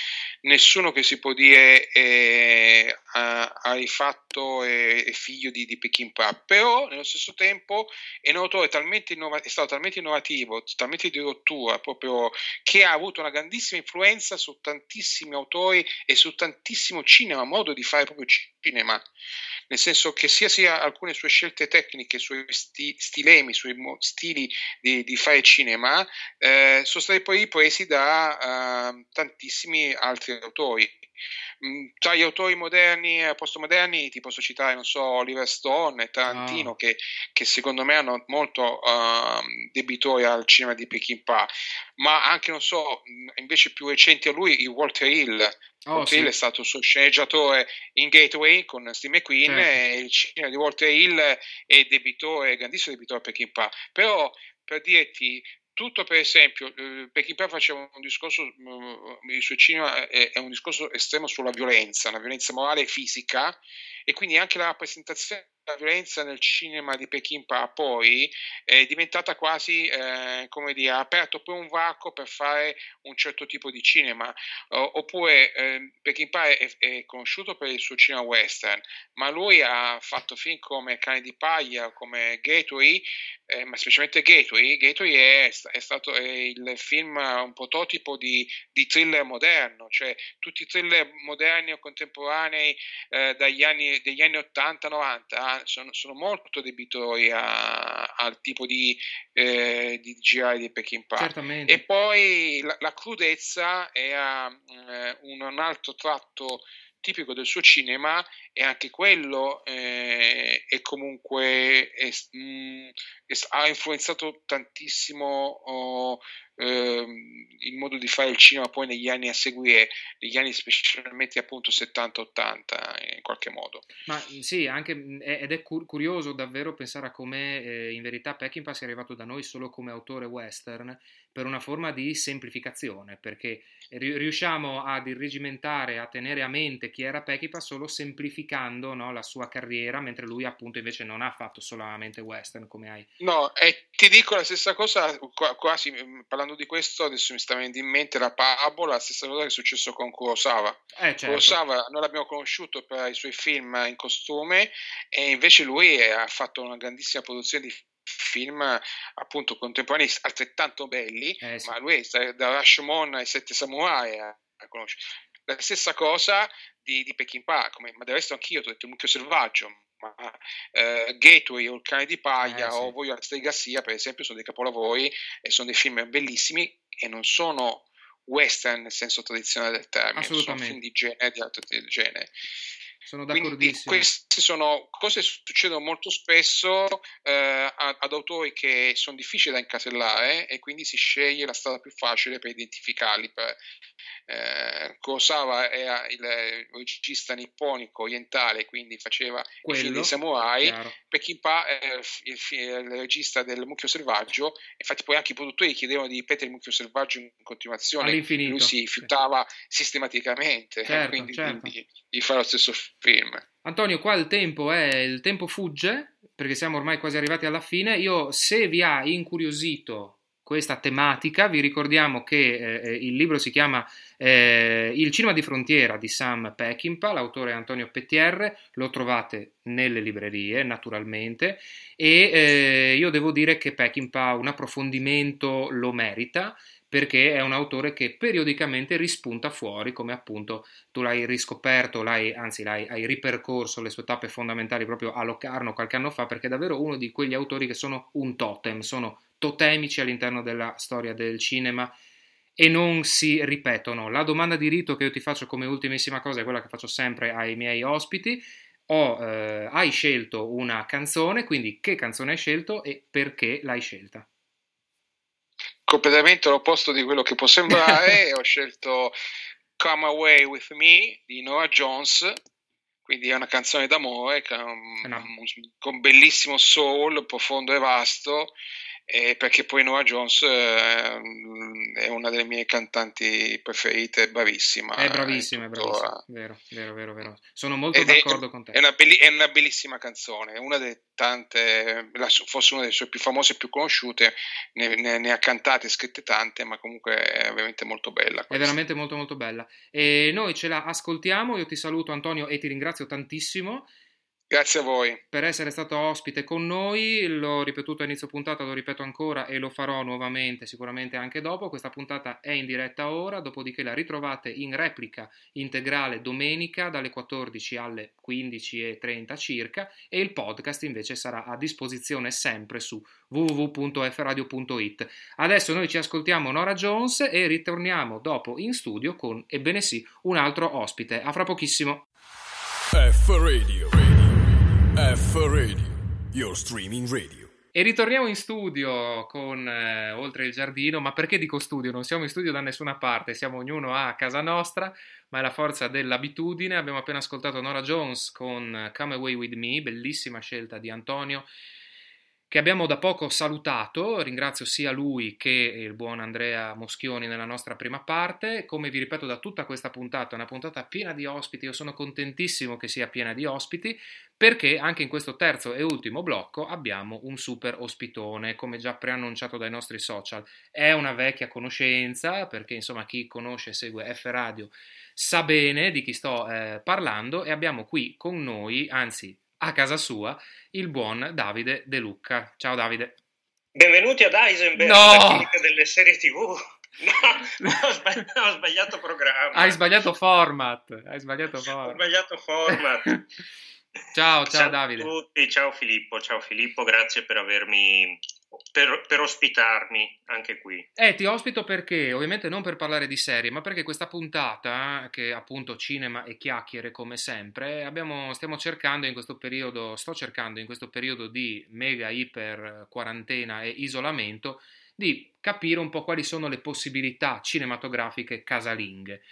nessuno che si può dire eh, ha, rifatto è, è figlio di, di Peckinpah, però nello stesso tempo è, un autore talmente innova- è stato talmente innovativo, talmente di rottura, proprio che ha avuto una grandissima influenza su tantissimi autori e su tantissimo cinema, modo di fare proprio cinema. Nel senso che sia, sia alcune sue scelte tecniche, i suoi sti, stilemi, i suoi mo, stili di, di, fare cinema, eh, sono stati poi presi da uh, tantissimi altri autori. Mm, tra gli autori moderni e postmoderni ti posso citare, non so, Oliver Stone e Tarantino, oh. che, che, secondo me hanno molto uh, debitori al cinema di Peckinpah, ma anche, non so, mm, invece più recenti a lui, il Walter Hill, Oh, Walter sì. Hill è stato suo sceneggiatore in Gateway con Steve McQueen certo. e il cinema di Walter Hill è debitore, grandissimo debitore per Peckinpah. Però per dirti, tutto per esempio, eh, Peckinpah faceva un discorso, mm, il suo cinema è un discorso estremo sulla violenza, la violenza morale e fisica e quindi anche la rappresentazione la violenza nel cinema di Peckinpah poi è diventata quasi, eh, come dire, ha aperto poi un varco per fare un certo tipo di cinema. O, oppure eh, Peckinpah è, è, conosciuto per il suo cinema western, ma lui ha fatto film come Cane di Paglia, come Gateway, eh, ma specialmente Gateway. Gateway è, è stato è il film, un prototipo di, di, thriller moderno, cioè tutti i thriller moderni o contemporanei eh, dagli anni, degli anni 80-90 sono, sono molto debitori a, al tipo di, eh, di GI di Peckinpah. Certamente. E poi la, la crudezza è eh, un, un altro tratto tipico del suo cinema e anche quello eh, è comunque è, mh, mm, è, ha influenzato tantissimo oh, eh, il modo di fare il cinema poi negli anni a seguire, negli anni specialmente appunto 70-80 in qualche modo. Ma sì, anche, ed è curioso davvero pensare a come eh, in verità Peckinpah sia arrivato da noi solo come autore western per una forma di semplificazione, perché riusciamo ad irregimentare, a tenere a mente chi era Peckinpah solo semplificando no, la sua carriera, mentre lui appunto invece non ha fatto solamente western come hai. No, e ti dico la stessa cosa quasi parlando parlando di questo, adesso mi sta venendo in mente la parabola, la stessa cosa che è successo con Kurosawa. Eh, certo. Kurosawa noi l'abbiamo conosciuto per i suoi film in costume e invece lui ha fatto una grandissima produzione di film appunto contemporanei altrettanto belli, Eh, sì. ma lui da Rashomon ai Sette Samurai a, a conoscere. La stessa cosa di, di Peckinpah, come, ma del resto anch'io ho detto mucchio selvaggio, ma eh, Gateway o il cane di paglia Eh, sì. o Voglio la strega sia, per esempio, sono dei capolavori e sono dei film bellissimi e non sono western nel senso tradizionale del termine, sono film di genere, di altro genere. Sono Quindi d'accordissimo. queste sono cose che succedono molto spesso eh, ad autori che sono difficili da incasellare e quindi si sceglie la strada più facile per identificarli. Per, eh, Kurosawa era il regista nipponico orientale, quindi faceva i film Quello, dei samurai. chiaro. Peckinpah è il, il fi- il regista del Mucchio Selvaggio, infatti poi anche i produttori chiedevano di ripetere il Mucchio Selvaggio in continuazione, All'infinito. lui si fiutava sistematicamente, Certo, quindi certo. di, di fare lo stesso film. Antonio, qua il tempo è il tempo fugge, perché siamo ormai quasi arrivati alla fine. Io, se vi ha incuriosito questa tematica, vi ricordiamo che eh, il libro si chiama eh, Il cinema di frontiera di Sam Peckinpah, l'autore è Antonio Pettierre, lo trovate nelle librerie naturalmente e eh, io devo dire che Peckinpah un approfondimento lo merita perché è un autore che periodicamente rispunta fuori come appunto tu l'hai riscoperto, l'hai, anzi l'hai, hai ripercorso le sue tappe fondamentali proprio a Locarno qualche anno fa, perché è davvero uno di quegli autori che sono un totem, sono totemici all'interno della storia del cinema e non si ripetono. La domanda di rito che io ti faccio come ultimissima cosa è quella che faccio sempre ai miei ospiti. Ho, eh, hai scelto una canzone, quindi che canzone hai scelto e perché l'hai scelta? Completamente l'opposto di quello che può sembrare. *laughs* ho scelto Come Away With Me di Nora Jones, quindi è una canzone d'amore con, No. con bellissimo soul, profondo e vasto. Eh, perché poi Nora Jones eh, è una delle mie cantanti preferite, bravissima. È bravissima, è bravissima, vero, vero, vero, vero. Sono molto Ed è- d'accordo con te. È una, belli- è una bellissima canzone, è una delle tante, la forse una delle sue più famose e più conosciute, ne, ne- ne ha cantate e scritte tante, ma comunque è veramente molto bella. È questa. veramente molto molto bella. E noi ce la ascoltiamo. Io ti saluto Antonio e ti ringrazio tantissimo Grazie a voi. per essere stato ospite con noi. L'ho ripetuto a inizio puntata, lo ripeto ancora e lo farò nuovamente sicuramente anche dopo. Questa puntata è in diretta ora, dopodiché la ritrovate in replica integrale domenica dalle 14 alle 15.30 circa e il podcast invece sarà a disposizione sempre su www.fradio.it. Adesso noi ci ascoltiamo Nora Jones e ritorniamo dopo in studio con, ebbene sì, un altro ospite. A fra pochissimo. F Radio. F Radio. Your streaming radio. E ritorniamo in studio con eh, Oltre il Giardino, ma perché dico studio? Non siamo in studio da nessuna parte, siamo ognuno a casa nostra, ma è la forza dell'abitudine. Abbiamo appena ascoltato Nora Jones con Come Away With Me, bellissima scelta di Antonio, che abbiamo da poco salutato. Ringrazio sia lui che il buon Andrea Moschioni nella nostra prima parte. Come vi ripeto da tutta questa puntata, una puntata piena di ospiti, io sono contentissimo che sia piena di ospiti perché anche in questo terzo e ultimo blocco abbiamo un super ospitone, come già preannunciato dai nostri social. È una vecchia conoscenza, perché insomma chi conosce e segue F Radio sa bene di chi sto eh, parlando e abbiamo qui con noi, anzi a casa sua, il buon Davide De Lucca. Ciao Davide. Benvenuti ad Heisenberg, No! delle serie TV. *laughs* No, ho, sbagli- ho sbagliato programma. Hai sbagliato format, hai sbagliato Ho format. sbagliato format. *laughs* ciao, ciao Davide. a tutti, ciao Filippo, ciao Filippo, grazie per avermi per, per ospitarmi anche qui. Eh, ti ospito perché, ovviamente non per parlare di serie, ma perché questa puntata, che è appunto cinema e chiacchiere come sempre, abbiamo, stiamo cercando in questo periodo, sto cercando in questo periodo di mega iper quarantena e isolamento, di capire un po' quali sono le possibilità cinematografiche casalinghe.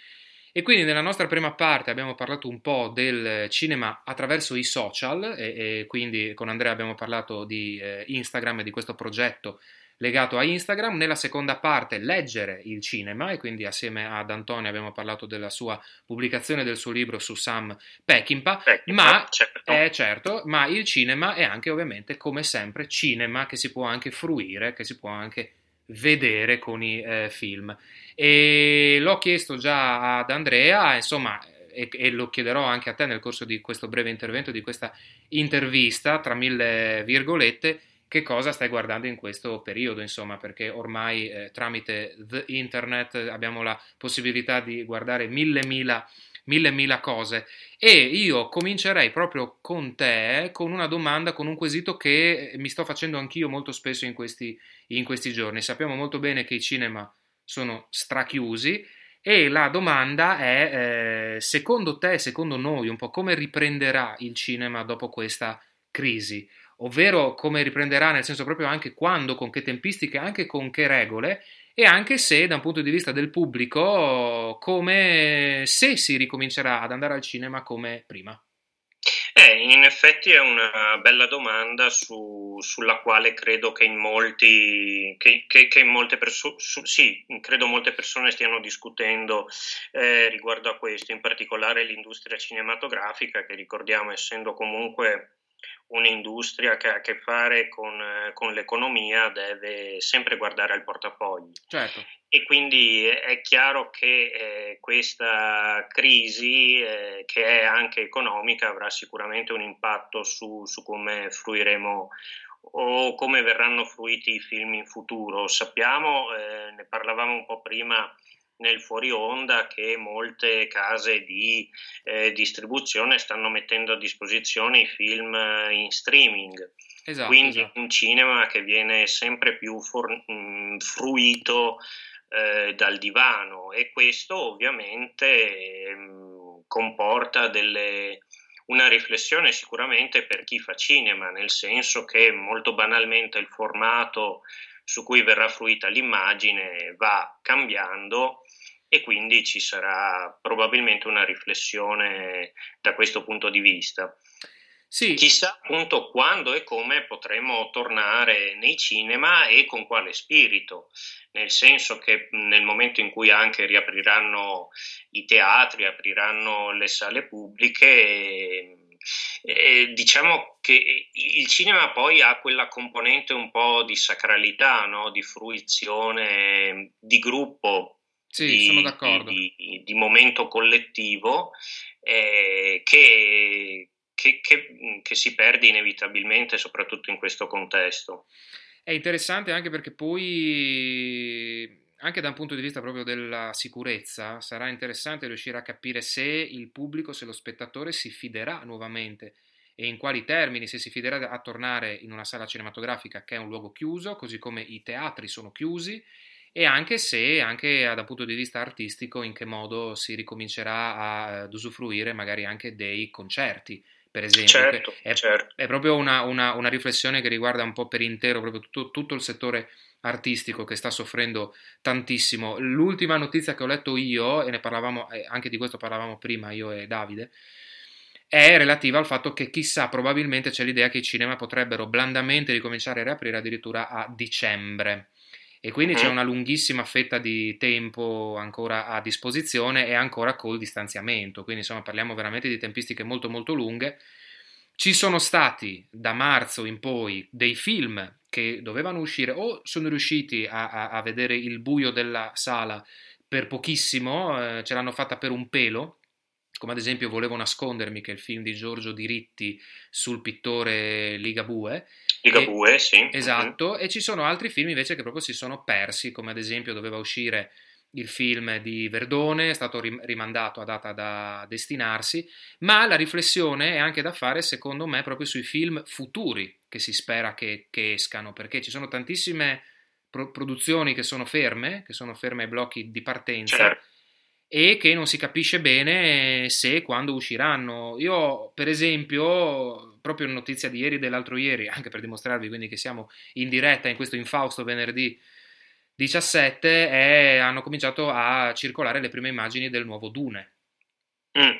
E quindi nella nostra prima parte abbiamo parlato un po' del cinema attraverso i social e, e quindi con Andrea abbiamo parlato di eh, Instagram e di questo progetto legato a Instagram. Nella seconda parte leggere il cinema e quindi assieme ad Antonio abbiamo parlato della sua pubblicazione del suo libro su Sam Peckinpah. Ma certo. eh, certo, ma il cinema è anche ovviamente come sempre cinema che si può anche fruire, che si può anche vedere con i eh, film. E l'ho chiesto già ad Andrea, insomma, e, e, lo chiederò anche a te nel corso di questo breve intervento, di questa intervista, tra mille virgolette, che cosa stai guardando in questo periodo, insomma, perché ormai eh, tramite the internet abbiamo la possibilità di guardare mille mila mille mila cose e io comincerei proprio con te con una domanda, con un quesito che mi sto facendo anch'io molto spesso in questi, in questi giorni. Sappiamo molto bene che i cinema sono strachiusi e la domanda è, eh, secondo te, secondo noi, un po' come riprenderà il cinema dopo questa crisi? Ovvero come riprenderà, nel senso proprio anche quando, con che tempistiche, anche con che regole, e anche se da un punto di vista del pubblico, come se si ricomincerà ad andare al cinema come prima. Eh, in effetti è una bella domanda su, sulla quale credo che in molti, che, che, che molte perso- su, sì, credo molte persone stiano discutendo eh, riguardo a questo, in particolare l'industria cinematografica che ricordiamo essendo comunque un'industria che ha a che fare con, con, l'economia deve sempre guardare al portafoglio. Certo. E quindi è chiaro che eh, questa crisi, eh, che è anche economica, avrà sicuramente un impatto su, su come fruiremo o come verranno fruiti i film in futuro. Sappiamo, eh, ne parlavamo un po' prima, nel fuori onda che molte case di eh, distribuzione stanno mettendo a disposizione i film eh, in streaming. Esatto, Quindi esatto. un cinema che viene sempre più for- mm, fruito eh, dal divano e questo ovviamente mm, comporta delle, una riflessione sicuramente per chi fa cinema, nel senso che molto banalmente il formato su cui verrà fruita l'immagine va cambiando e quindi ci sarà probabilmente una riflessione da questo punto di vista. Sì. Chissà appunto quando e come potremo tornare nei cinema e con quale spirito, nel senso che nel momento in cui anche riapriranno i teatri, apriranno le sale pubbliche, eh, diciamo che il cinema poi ha quella componente un po' di sacralità, no? di fruizione di gruppo, sì, di, sono d'accordo. Di, di momento collettivo eh, che, che, che, che si perde inevitabilmente, soprattutto in questo contesto. È interessante anche perché poi anche da un punto di vista proprio della sicurezza, sarà interessante riuscire a capire se il pubblico, se lo spettatore si fiderà nuovamente e in quali termini, se si fiderà a tornare in una sala cinematografica che è un luogo chiuso, così come i teatri sono chiusi, e anche se, anche da un punto di vista artistico, in che modo si ricomincerà ad usufruire magari anche dei concerti per esempio. Certo, è, certo. è, proprio una, una, una, riflessione che riguarda un po' per intero proprio tutto, tutto, il settore artistico che sta soffrendo tantissimo. L'ultima notizia che ho letto io, e ne parlavamo, anche di questo parlavamo prima io e Davide, è relativa al fatto che chissà, probabilmente c'è l'idea che i cinema potrebbero blandamente ricominciare a riaprire addirittura a dicembre. E quindi c'è mm-hmm. una lunghissima fetta di tempo ancora a disposizione e ancora col distanziamento. Quindi insomma parliamo veramente di tempistiche molto molto lunghe. Ci sono stati da marzo in poi dei film che dovevano uscire o sono riusciti a, a, a vedere il buio della sala per pochissimo, eh, ce l'hanno fatta per un pelo, come ad esempio Volevo nascondermi, che è il film di Giorgio Diritti sul pittore Ligabue. Ligabue, e, sì. Esatto, mm-hmm. e ci sono altri film invece che proprio si sono persi, come ad esempio doveva uscire il film di Verdone, è stato rimandato a data da destinarsi, ma la riflessione è anche da fare secondo me proprio sui film futuri che si spera che, che escano, perché ci sono tantissime pro- produzioni che sono ferme, che sono ferme ai blocchi di partenza. Certo. E che non si capisce bene se e quando usciranno. Io, per esempio, proprio notizia di ieri e dell'altro ieri, anche per dimostrarvi quindi che siamo in diretta in questo infausto venerdì 17 è, hanno cominciato a circolare le prime immagini del nuovo Dune. Mm.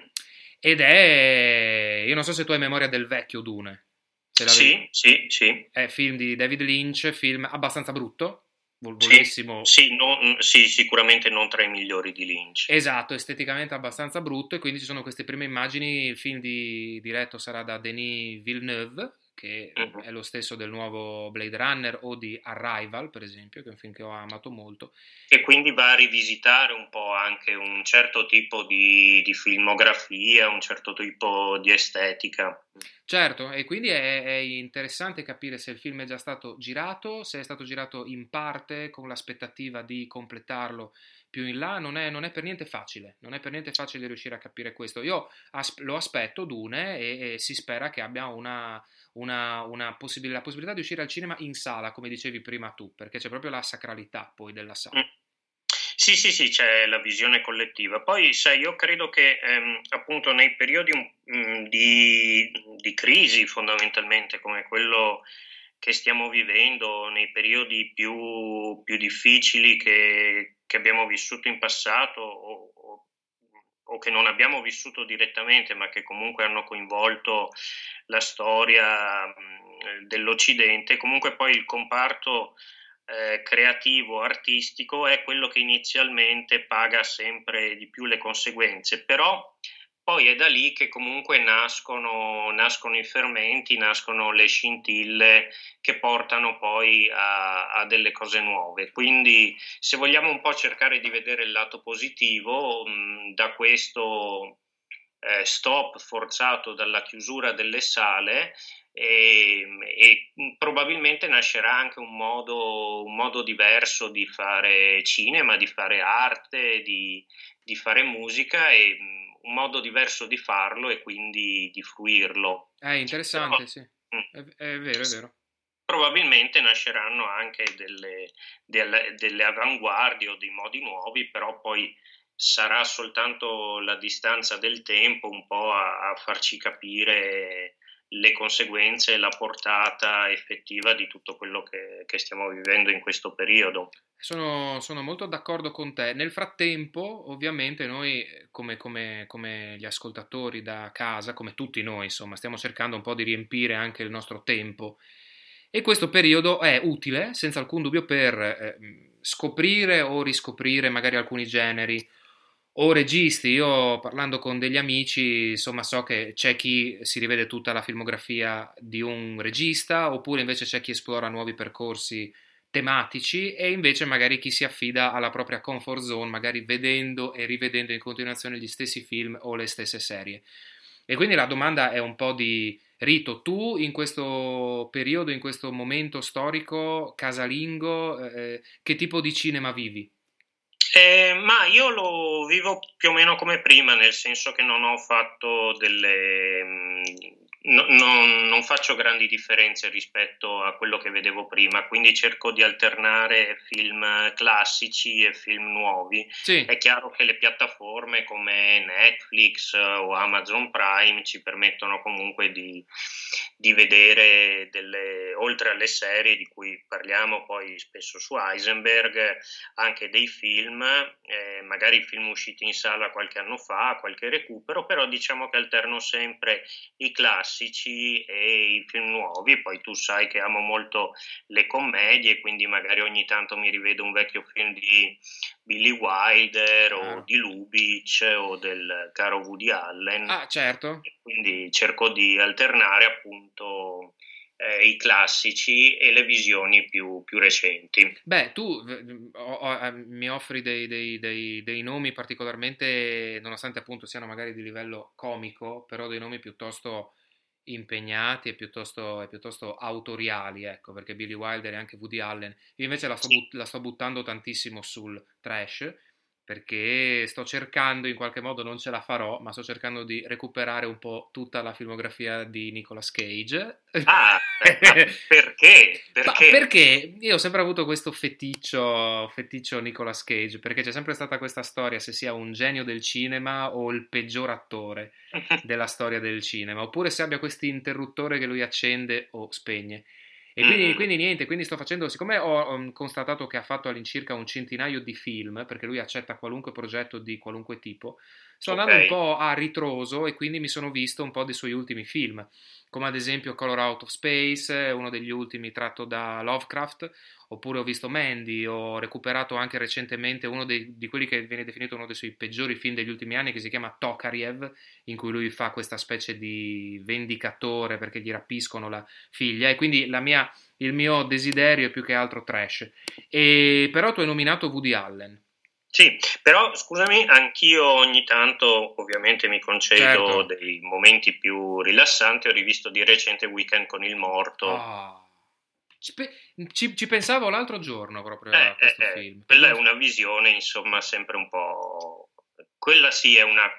Ed è, io non so se tu hai memoria del vecchio Dune. Sì, sì, sì. È film di David Lynch, film abbastanza brutto. Volessimo... Sì, sì, non, sì, sicuramente non tra i migliori di Lynch. Esatto, esteticamente abbastanza brutto e quindi ci sono queste prime immagini, il film di, diretto sarà da Denis Villeneuve, che uh-huh. è lo stesso del nuovo Blade Runner o di Arrival, per esempio, che è un film che ho amato molto. E quindi va a rivisitare un po' anche un certo tipo di, di filmografia, un certo tipo di estetica. Certo, e quindi è, è, interessante capire se il film è già stato girato, se è stato girato in parte con l'aspettativa di completarlo più in là, non è, non è per niente facile, non è per niente facile riuscire a capire questo. Io as- lo aspetto Dune e, e, si spera che abbia una, una, una possib- la possibilità di uscire al cinema in sala, come dicevi prima tu, perché c'è proprio la sacralità poi della sala. Mm. Sì, sì, sì, c'è la visione collettiva. Poi, sai, io credo che ehm, appunto nei periodi um, di, di, crisi fondamentalmente, come quello che stiamo vivendo, nei periodi più, più difficili che, che, abbiamo vissuto in passato o, o, che non abbiamo vissuto direttamente, ma che comunque hanno coinvolto la storia dell'Occidente, comunque poi il comparto eh, creativo, artistico è quello che inizialmente paga sempre di più le conseguenze, però poi è da lì che comunque nascono, nascono i fermenti, nascono le scintille che portano poi a, a, delle cose nuove. Quindi se vogliamo un po' cercare di vedere il lato positivo, mh, da questo eh, stop forzato dalla chiusura delle sale, e, e, probabilmente nascerà anche un modo, un modo, diverso di fare cinema, di fare arte, di, di, fare musica e un modo diverso di farlo e quindi di fruirlo. È interessante, Però, sì. Mm. È, è, vero, è vero. Probabilmente nasceranno anche delle, delle, delle avanguardie o dei modi nuovi, però poi sarà soltanto la distanza del tempo un po' a, a farci capire le conseguenze e la portata effettiva di tutto quello che, che stiamo vivendo in questo periodo. Sono, sono, molto d'accordo con te. Nel frattempo, ovviamente, noi come, come, come, gli ascoltatori da casa, come tutti noi, insomma, stiamo cercando un po' di riempire anche il nostro tempo. E questo periodo è utile, senza alcun dubbio, per eh, scoprire o riscoprire magari alcuni generi o registi, io parlando con degli amici, insomma, so che c'è chi si rivede tutta la filmografia di un regista, oppure invece c'è chi esplora nuovi percorsi tematici e invece magari chi si affida alla propria comfort zone, magari vedendo e rivedendo in continuazione gli stessi film o le stesse serie. E quindi la domanda è un po' di rito. Tu in questo periodo, in questo momento storico casalingo, eh, che tipo di cinema vivi? Eh, ma io lo vivo più o meno come prima, nel senso che non ho fatto delle. No, non, non, faccio grandi differenze rispetto a quello che vedevo prima, quindi cerco di alternare film classici e film nuovi. Sì. È chiaro che le piattaforme come Netflix o Amazon Prime ci permettono comunque di, di vedere delle, oltre alle serie di cui parliamo poi spesso su Heisenberg, anche dei film, eh, magari film usciti in sala qualche anno fa, qualche recupero, però diciamo che alterno sempre i classici e i film nuovi, poi tu sai che amo molto le commedie, quindi magari ogni tanto mi rivedo un vecchio film di Billy Wilder o ah. di Lubitsch o del caro Woody Allen. Ah, certo. Quindi cerco di alternare appunto eh, i classici e le visioni più, più recenti. Beh, tu o, o, eh, mi offri dei, dei, dei, dei, nomi particolarmente, nonostante appunto siano magari di livello comico, però dei nomi piuttosto impegnati e piuttosto, e piuttosto autoriali, ecco, perché Billy Wilder e anche Woody Allen, io invece la sto, but- la sto buttando tantissimo sul trash, perché sto cercando, in qualche modo non ce la farò, ma sto cercando di recuperare un po' tutta la filmografia di Nicolas Cage. Ah, *laughs* perché? Perché? perché io ho sempre avuto questo feticcio, feticcio Nicolas Cage, perché c'è sempre stata questa storia se sia un genio del cinema o il peggior attore *laughs* della storia del cinema, oppure se abbia questo interruttore che lui accende o spegne. E quindi, mm. quindi, niente, quindi sto facendo, siccome ho um, constatato che ha fatto all'incirca un centinaio di film, perché lui accetta qualunque progetto di qualunque tipo, sto okay. andando un po' a ritroso e quindi mi sono visto un po' dei suoi ultimi film, come ad esempio Color Out of Space, uno degli ultimi tratto da Lovecraft, oppure ho visto Mandy, ho recuperato anche recentemente uno dei, di quelli che viene definito uno dei suoi peggiori film degli ultimi anni, che si chiama Tokariev, in cui lui fa questa specie di vendicatore perché gli rapiscono la figlia, e quindi mia, il mio desiderio è più che altro trash. E, però tu hai nominato Woody Allen. Sì, però scusami, anch'io ogni tanto ovviamente mi concedo certo. dei momenti più rilassanti. Ho rivisto di recente Weekend con il morto. Oh. Ci, ci, ci, pensavo l'altro giorno proprio eh, a questo eh, eh. film. Quella è una visione, insomma, sempre un po'. Quella sì è una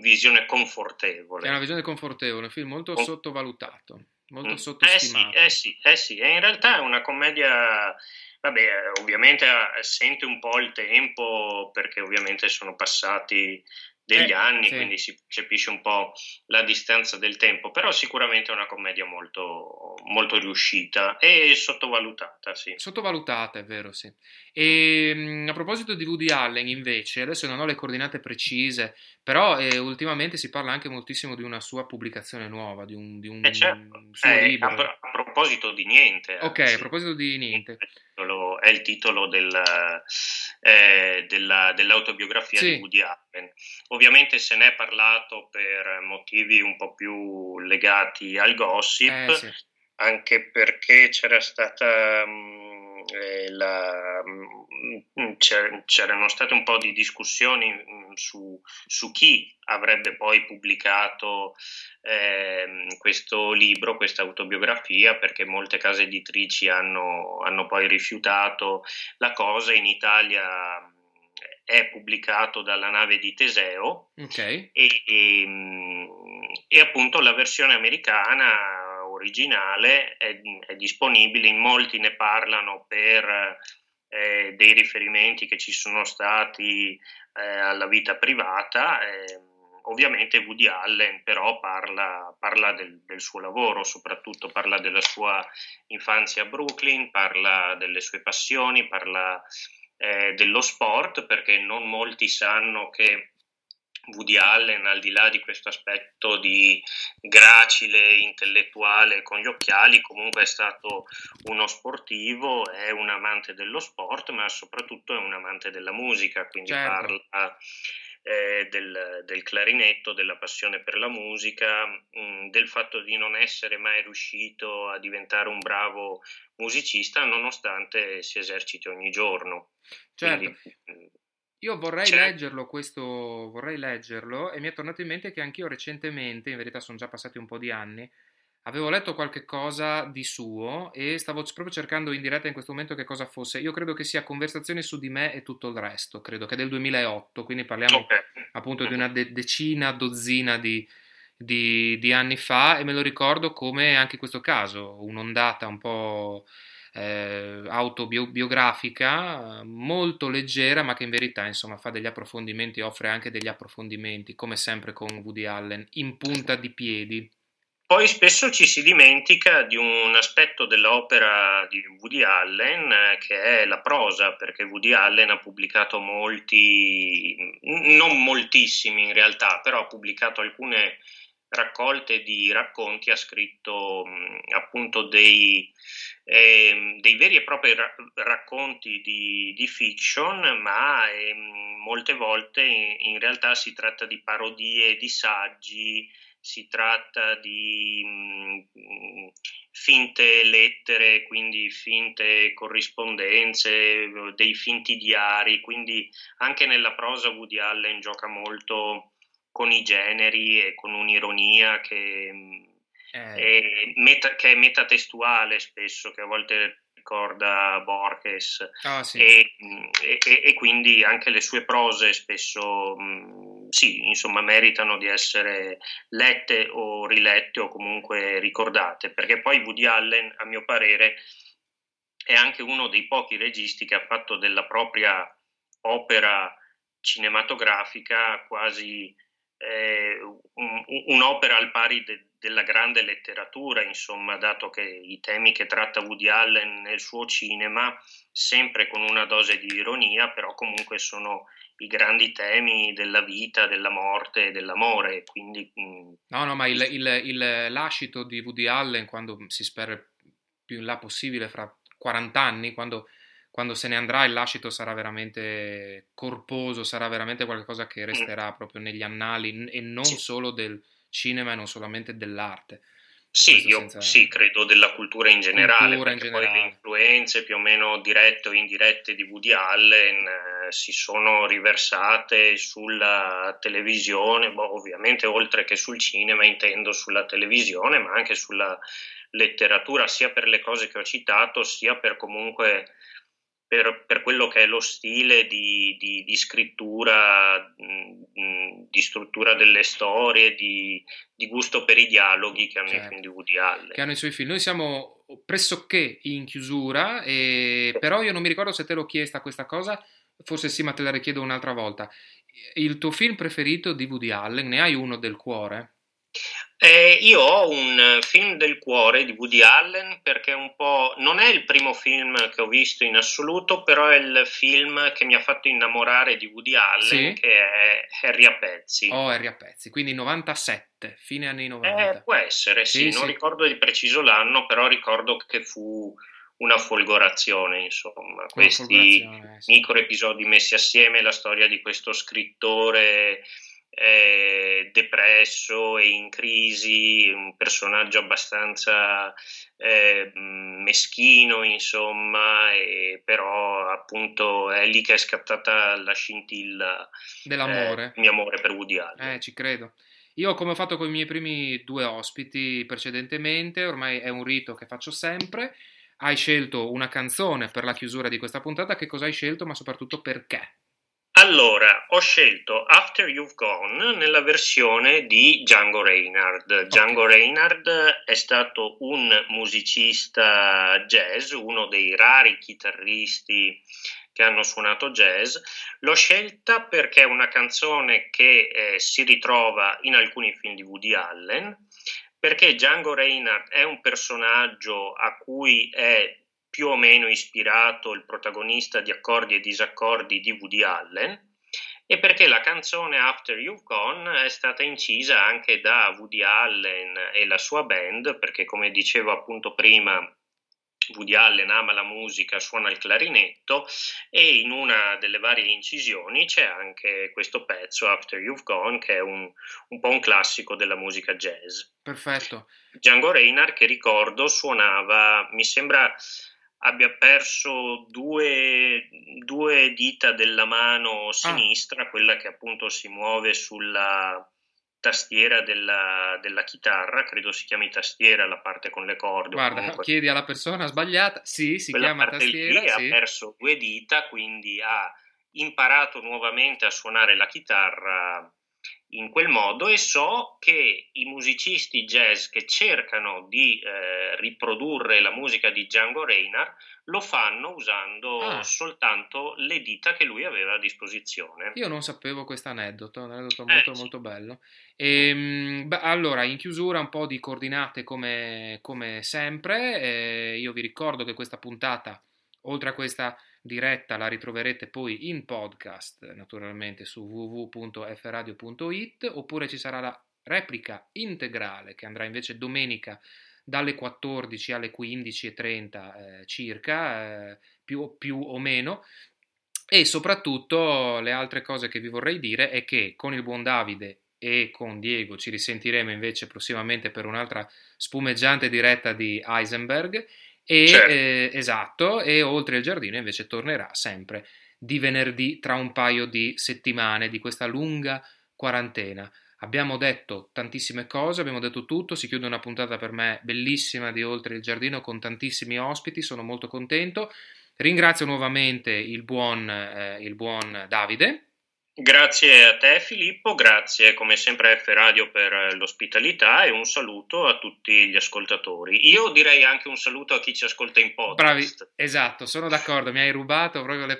visione confortevole. È una visione confortevole, un film molto Con... sottovalutato, molto mm. sottostimato. Eh sì, eh sì, eh sì. E in realtà è una commedia Vabbè, ovviamente eh, sente un po' il tempo perché ovviamente sono passati degli eh, anni, sì. quindi si percepisce un po' la distanza del tempo, però sicuramente è una commedia molto, molto riuscita e sottovalutata, sì. Sottovalutata, è vero, sì. E mm, a proposito di Woody Allen, invece, adesso non ho le coordinate precise, però eh, ultimamente si parla anche moltissimo di una sua pubblicazione nuova, di un, di un eh certo. suo eh, libro. A, a, proposito di niente. Ok, anzi. a proposito di niente è il titolo del, eh, della, dell'autobiografia sì. di Woody Allen. Ovviamente se ne è parlato per motivi un po' più legati al gossip, eh, sì. anche perché c'era stata... Mh, eh, la, mm, c'erano state un po' di discussioni mm, su, su chi avrebbe poi pubblicato eh, questo libro, questa autobiografia, perché molte case editrici hanno, hanno poi rifiutato la cosa. In Italia mm, è pubblicato dalla nave di Teseo okay. e, e, e appunto la versione americana originale è, è, disponibile, in molti ne parlano per eh, dei riferimenti che ci sono stati eh, alla vita privata. Eh, ovviamente Woody Allen però parla, parla del, del, suo lavoro, soprattutto parla della sua infanzia a Brooklyn, parla delle sue passioni, parla eh, dello sport, perché non molti sanno che Woody Allen, al di là di questo aspetto di gracile, intellettuale con gli occhiali, comunque è stato uno sportivo, è un amante dello sport, ma soprattutto è un amante della musica, quindi certo. parla eh, del, del, clarinetto, della passione per la musica, mh, mm, del fatto di non essere mai riuscito a diventare un bravo musicista nonostante si eserciti ogni giorno. Certo. Quindi, mm, io vorrei C'è. leggerlo, questo vorrei leggerlo e mi è tornato in mente che anch'io recentemente, in verità sono già passati un po' di anni, avevo letto qualche cosa di suo e stavo proprio cercando in diretta in questo momento che cosa fosse. Io credo che sia Conversazioni su di me e tutto il resto, credo che è del 2008, quindi parliamo okay. appunto di una de- decina, dozzina di, di, di anni fa e me lo ricordo come anche in questo caso un'ondata un po' eh, autobiografica molto leggera ma che in verità insomma fa degli approfondimenti, offre anche degli approfondimenti come sempre con Woody Allen in punta di piedi. Poi spesso ci si dimentica di un aspetto dell'opera di Woody Allen eh, che è la prosa, perché Woody Allen ha pubblicato molti, non moltissimi in realtà, però ha pubblicato alcune raccolte di racconti, ha scritto mh, appunto dei, eh, dei, veri e propri ra- racconti di, di, fiction, ma eh, molte volte in, in, realtà si tratta di parodie di saggi, si tratta di mh, finte lettere, quindi finte corrispondenze, dei finti diari, quindi anche nella prosa Woody Allen gioca molto con i generi e con un'ironia che, eh. è, meta, che è metatestuale spesso, che a volte ricorda Borges ah, sì. e, e, e, quindi anche le sue prose spesso mm, sì, insomma, meritano di essere lette o rilette o comunque ricordate, perché poi Woody Allen, a mio parere, è anche uno dei pochi registi che ha fatto della propria opera cinematografica quasi eh, un, un'opera al pari de, della grande letteratura, insomma, dato che i temi che tratta Woody Allen nel suo cinema, sempre con una dose di ironia, però comunque sono i grandi temi della vita, della morte dell'amore. Quindi, mm, no, no, ma il, il, il lascito di Woody Allen, quando si spera più in là possibile, fra 40 anni, quando, quando, se ne andrà il lascito sarà veramente corposo, sarà veramente qualcosa che resterà proprio negli annali e non sì. solo del cinema e non solamente dell'arte. Sì, io senza... sì, credo della cultura in generale, cultura in generale. le influenze più o meno dirette o indirette di Woody Allen eh, si sono riversate sulla televisione, boh, ovviamente oltre che sul cinema intendo sulla televisione, ma anche sulla letteratura, sia per le cose che ho citato, sia per comunque per, per, quello che è lo stile di, di, di scrittura, mh, di struttura delle storie, di, di, gusto per i dialoghi che hanno certo. i film di Woody Allen. Che hanno i suoi film. Noi siamo pressoché in chiusura, e... però io non mi ricordo se te l'ho chiesta questa cosa, forse sì, ma te la richiedo un'altra volta. Il tuo film preferito di Woody Allen, ne hai uno del cuore? Eh, io ho un film del cuore di Woody Allen perché un po' non è il primo film che ho visto in assoluto, però è il film che mi ha fatto innamorare di Woody Allen, sì? che è Harry a pezzi. Oh, Harry a pezzi, quindi 97, fine anni 90. Eh, può essere, sì, sì non sì. ricordo di preciso l'anno, però ricordo che fu una folgorazione, insomma, questi micro episodi messi assieme, la storia di questo scrittore eh, depresso e in crisi, un personaggio abbastanza eh, meschino, insomma, e però appunto è lì che è scattata la scintilla dell'amore, eh, mio amore per Woody Allen. Eh, ci credo. Io, come ho fatto con i miei primi due ospiti precedentemente, ormai è un rito che faccio sempre. Hai scelto una canzone per la chiusura di questa puntata. Che cosa hai scelto, ma soprattutto perché? Allora, ho scelto After You've Gone nella versione di Django Reinhardt. Okay. Django Reinhardt è stato un musicista jazz, uno dei rari chitarristi che hanno suonato jazz. L'ho scelta perché è una canzone che eh, si ritrova in alcuni film di Woody Allen, perché Django Reinhardt è un personaggio a cui è più o meno ispirato il protagonista di accordi e disaccordi di Woody Allen e perché la canzone After You've Gone è stata incisa anche da Woody Allen e la sua band perché come dicevo appunto prima Woody Allen ama la musica, suona il clarinetto e in una delle varie incisioni c'è anche questo pezzo, After You've Gone, che è un, un po' un classico della musica jazz. Perfetto. Django Reinhardt, che ricordo, suonava, mi sembra abbia perso due, due dita della mano ah. sinistra, ah. quella che appunto si muove sulla tastiera della, della, chitarra, credo si chiami tastiera la parte con le corde. Guarda, comunque... chiedi alla persona sbagliata, sì, si quella chiama tastiera. Lì sì. ha perso due dita, quindi ha imparato nuovamente a suonare la chitarra in quel modo e so che i musicisti jazz che cercano di eh, riprodurre la musica di Django Reinhardt lo fanno usando ah. soltanto le dita che lui aveva a disposizione. Io non sapevo questo aneddoto, un aneddoto molto eh, molto sì. bello. E, ehm, beh, allora, in chiusura un po' di coordinate come, come sempre, eh, io vi ricordo che questa puntata, oltre a questa diretta la ritroverete poi in podcast naturalmente su www.fradio.it oppure ci sarà la replica integrale che andrà invece domenica dalle 14 alle 15.30 eh, circa, eh, più, più o meno. E soprattutto le altre cose che vi vorrei dire è che con il buon Davide e con Diego ci risentiremo invece prossimamente per un'altra spumeggiante diretta di Heisenberg e, certo. eh, esatto, e oltre il giardino invece tornerà sempre di venerdì tra un paio di settimane di questa lunga quarantena. Abbiamo detto tantissime cose, abbiamo detto tutto, si chiude una puntata per me bellissima di Oltre il Giardino con tantissimi ospiti, sono molto contento. Ringrazio nuovamente il buon, eh, il buon Davide. Grazie a te Filippo, grazie come sempre a F Radio per l'ospitalità e un saluto a tutti gli ascoltatori. Io direi anche un saluto a chi ci ascolta in podcast. Bravi, esatto, sono d'accordo, mi hai rubato proprio le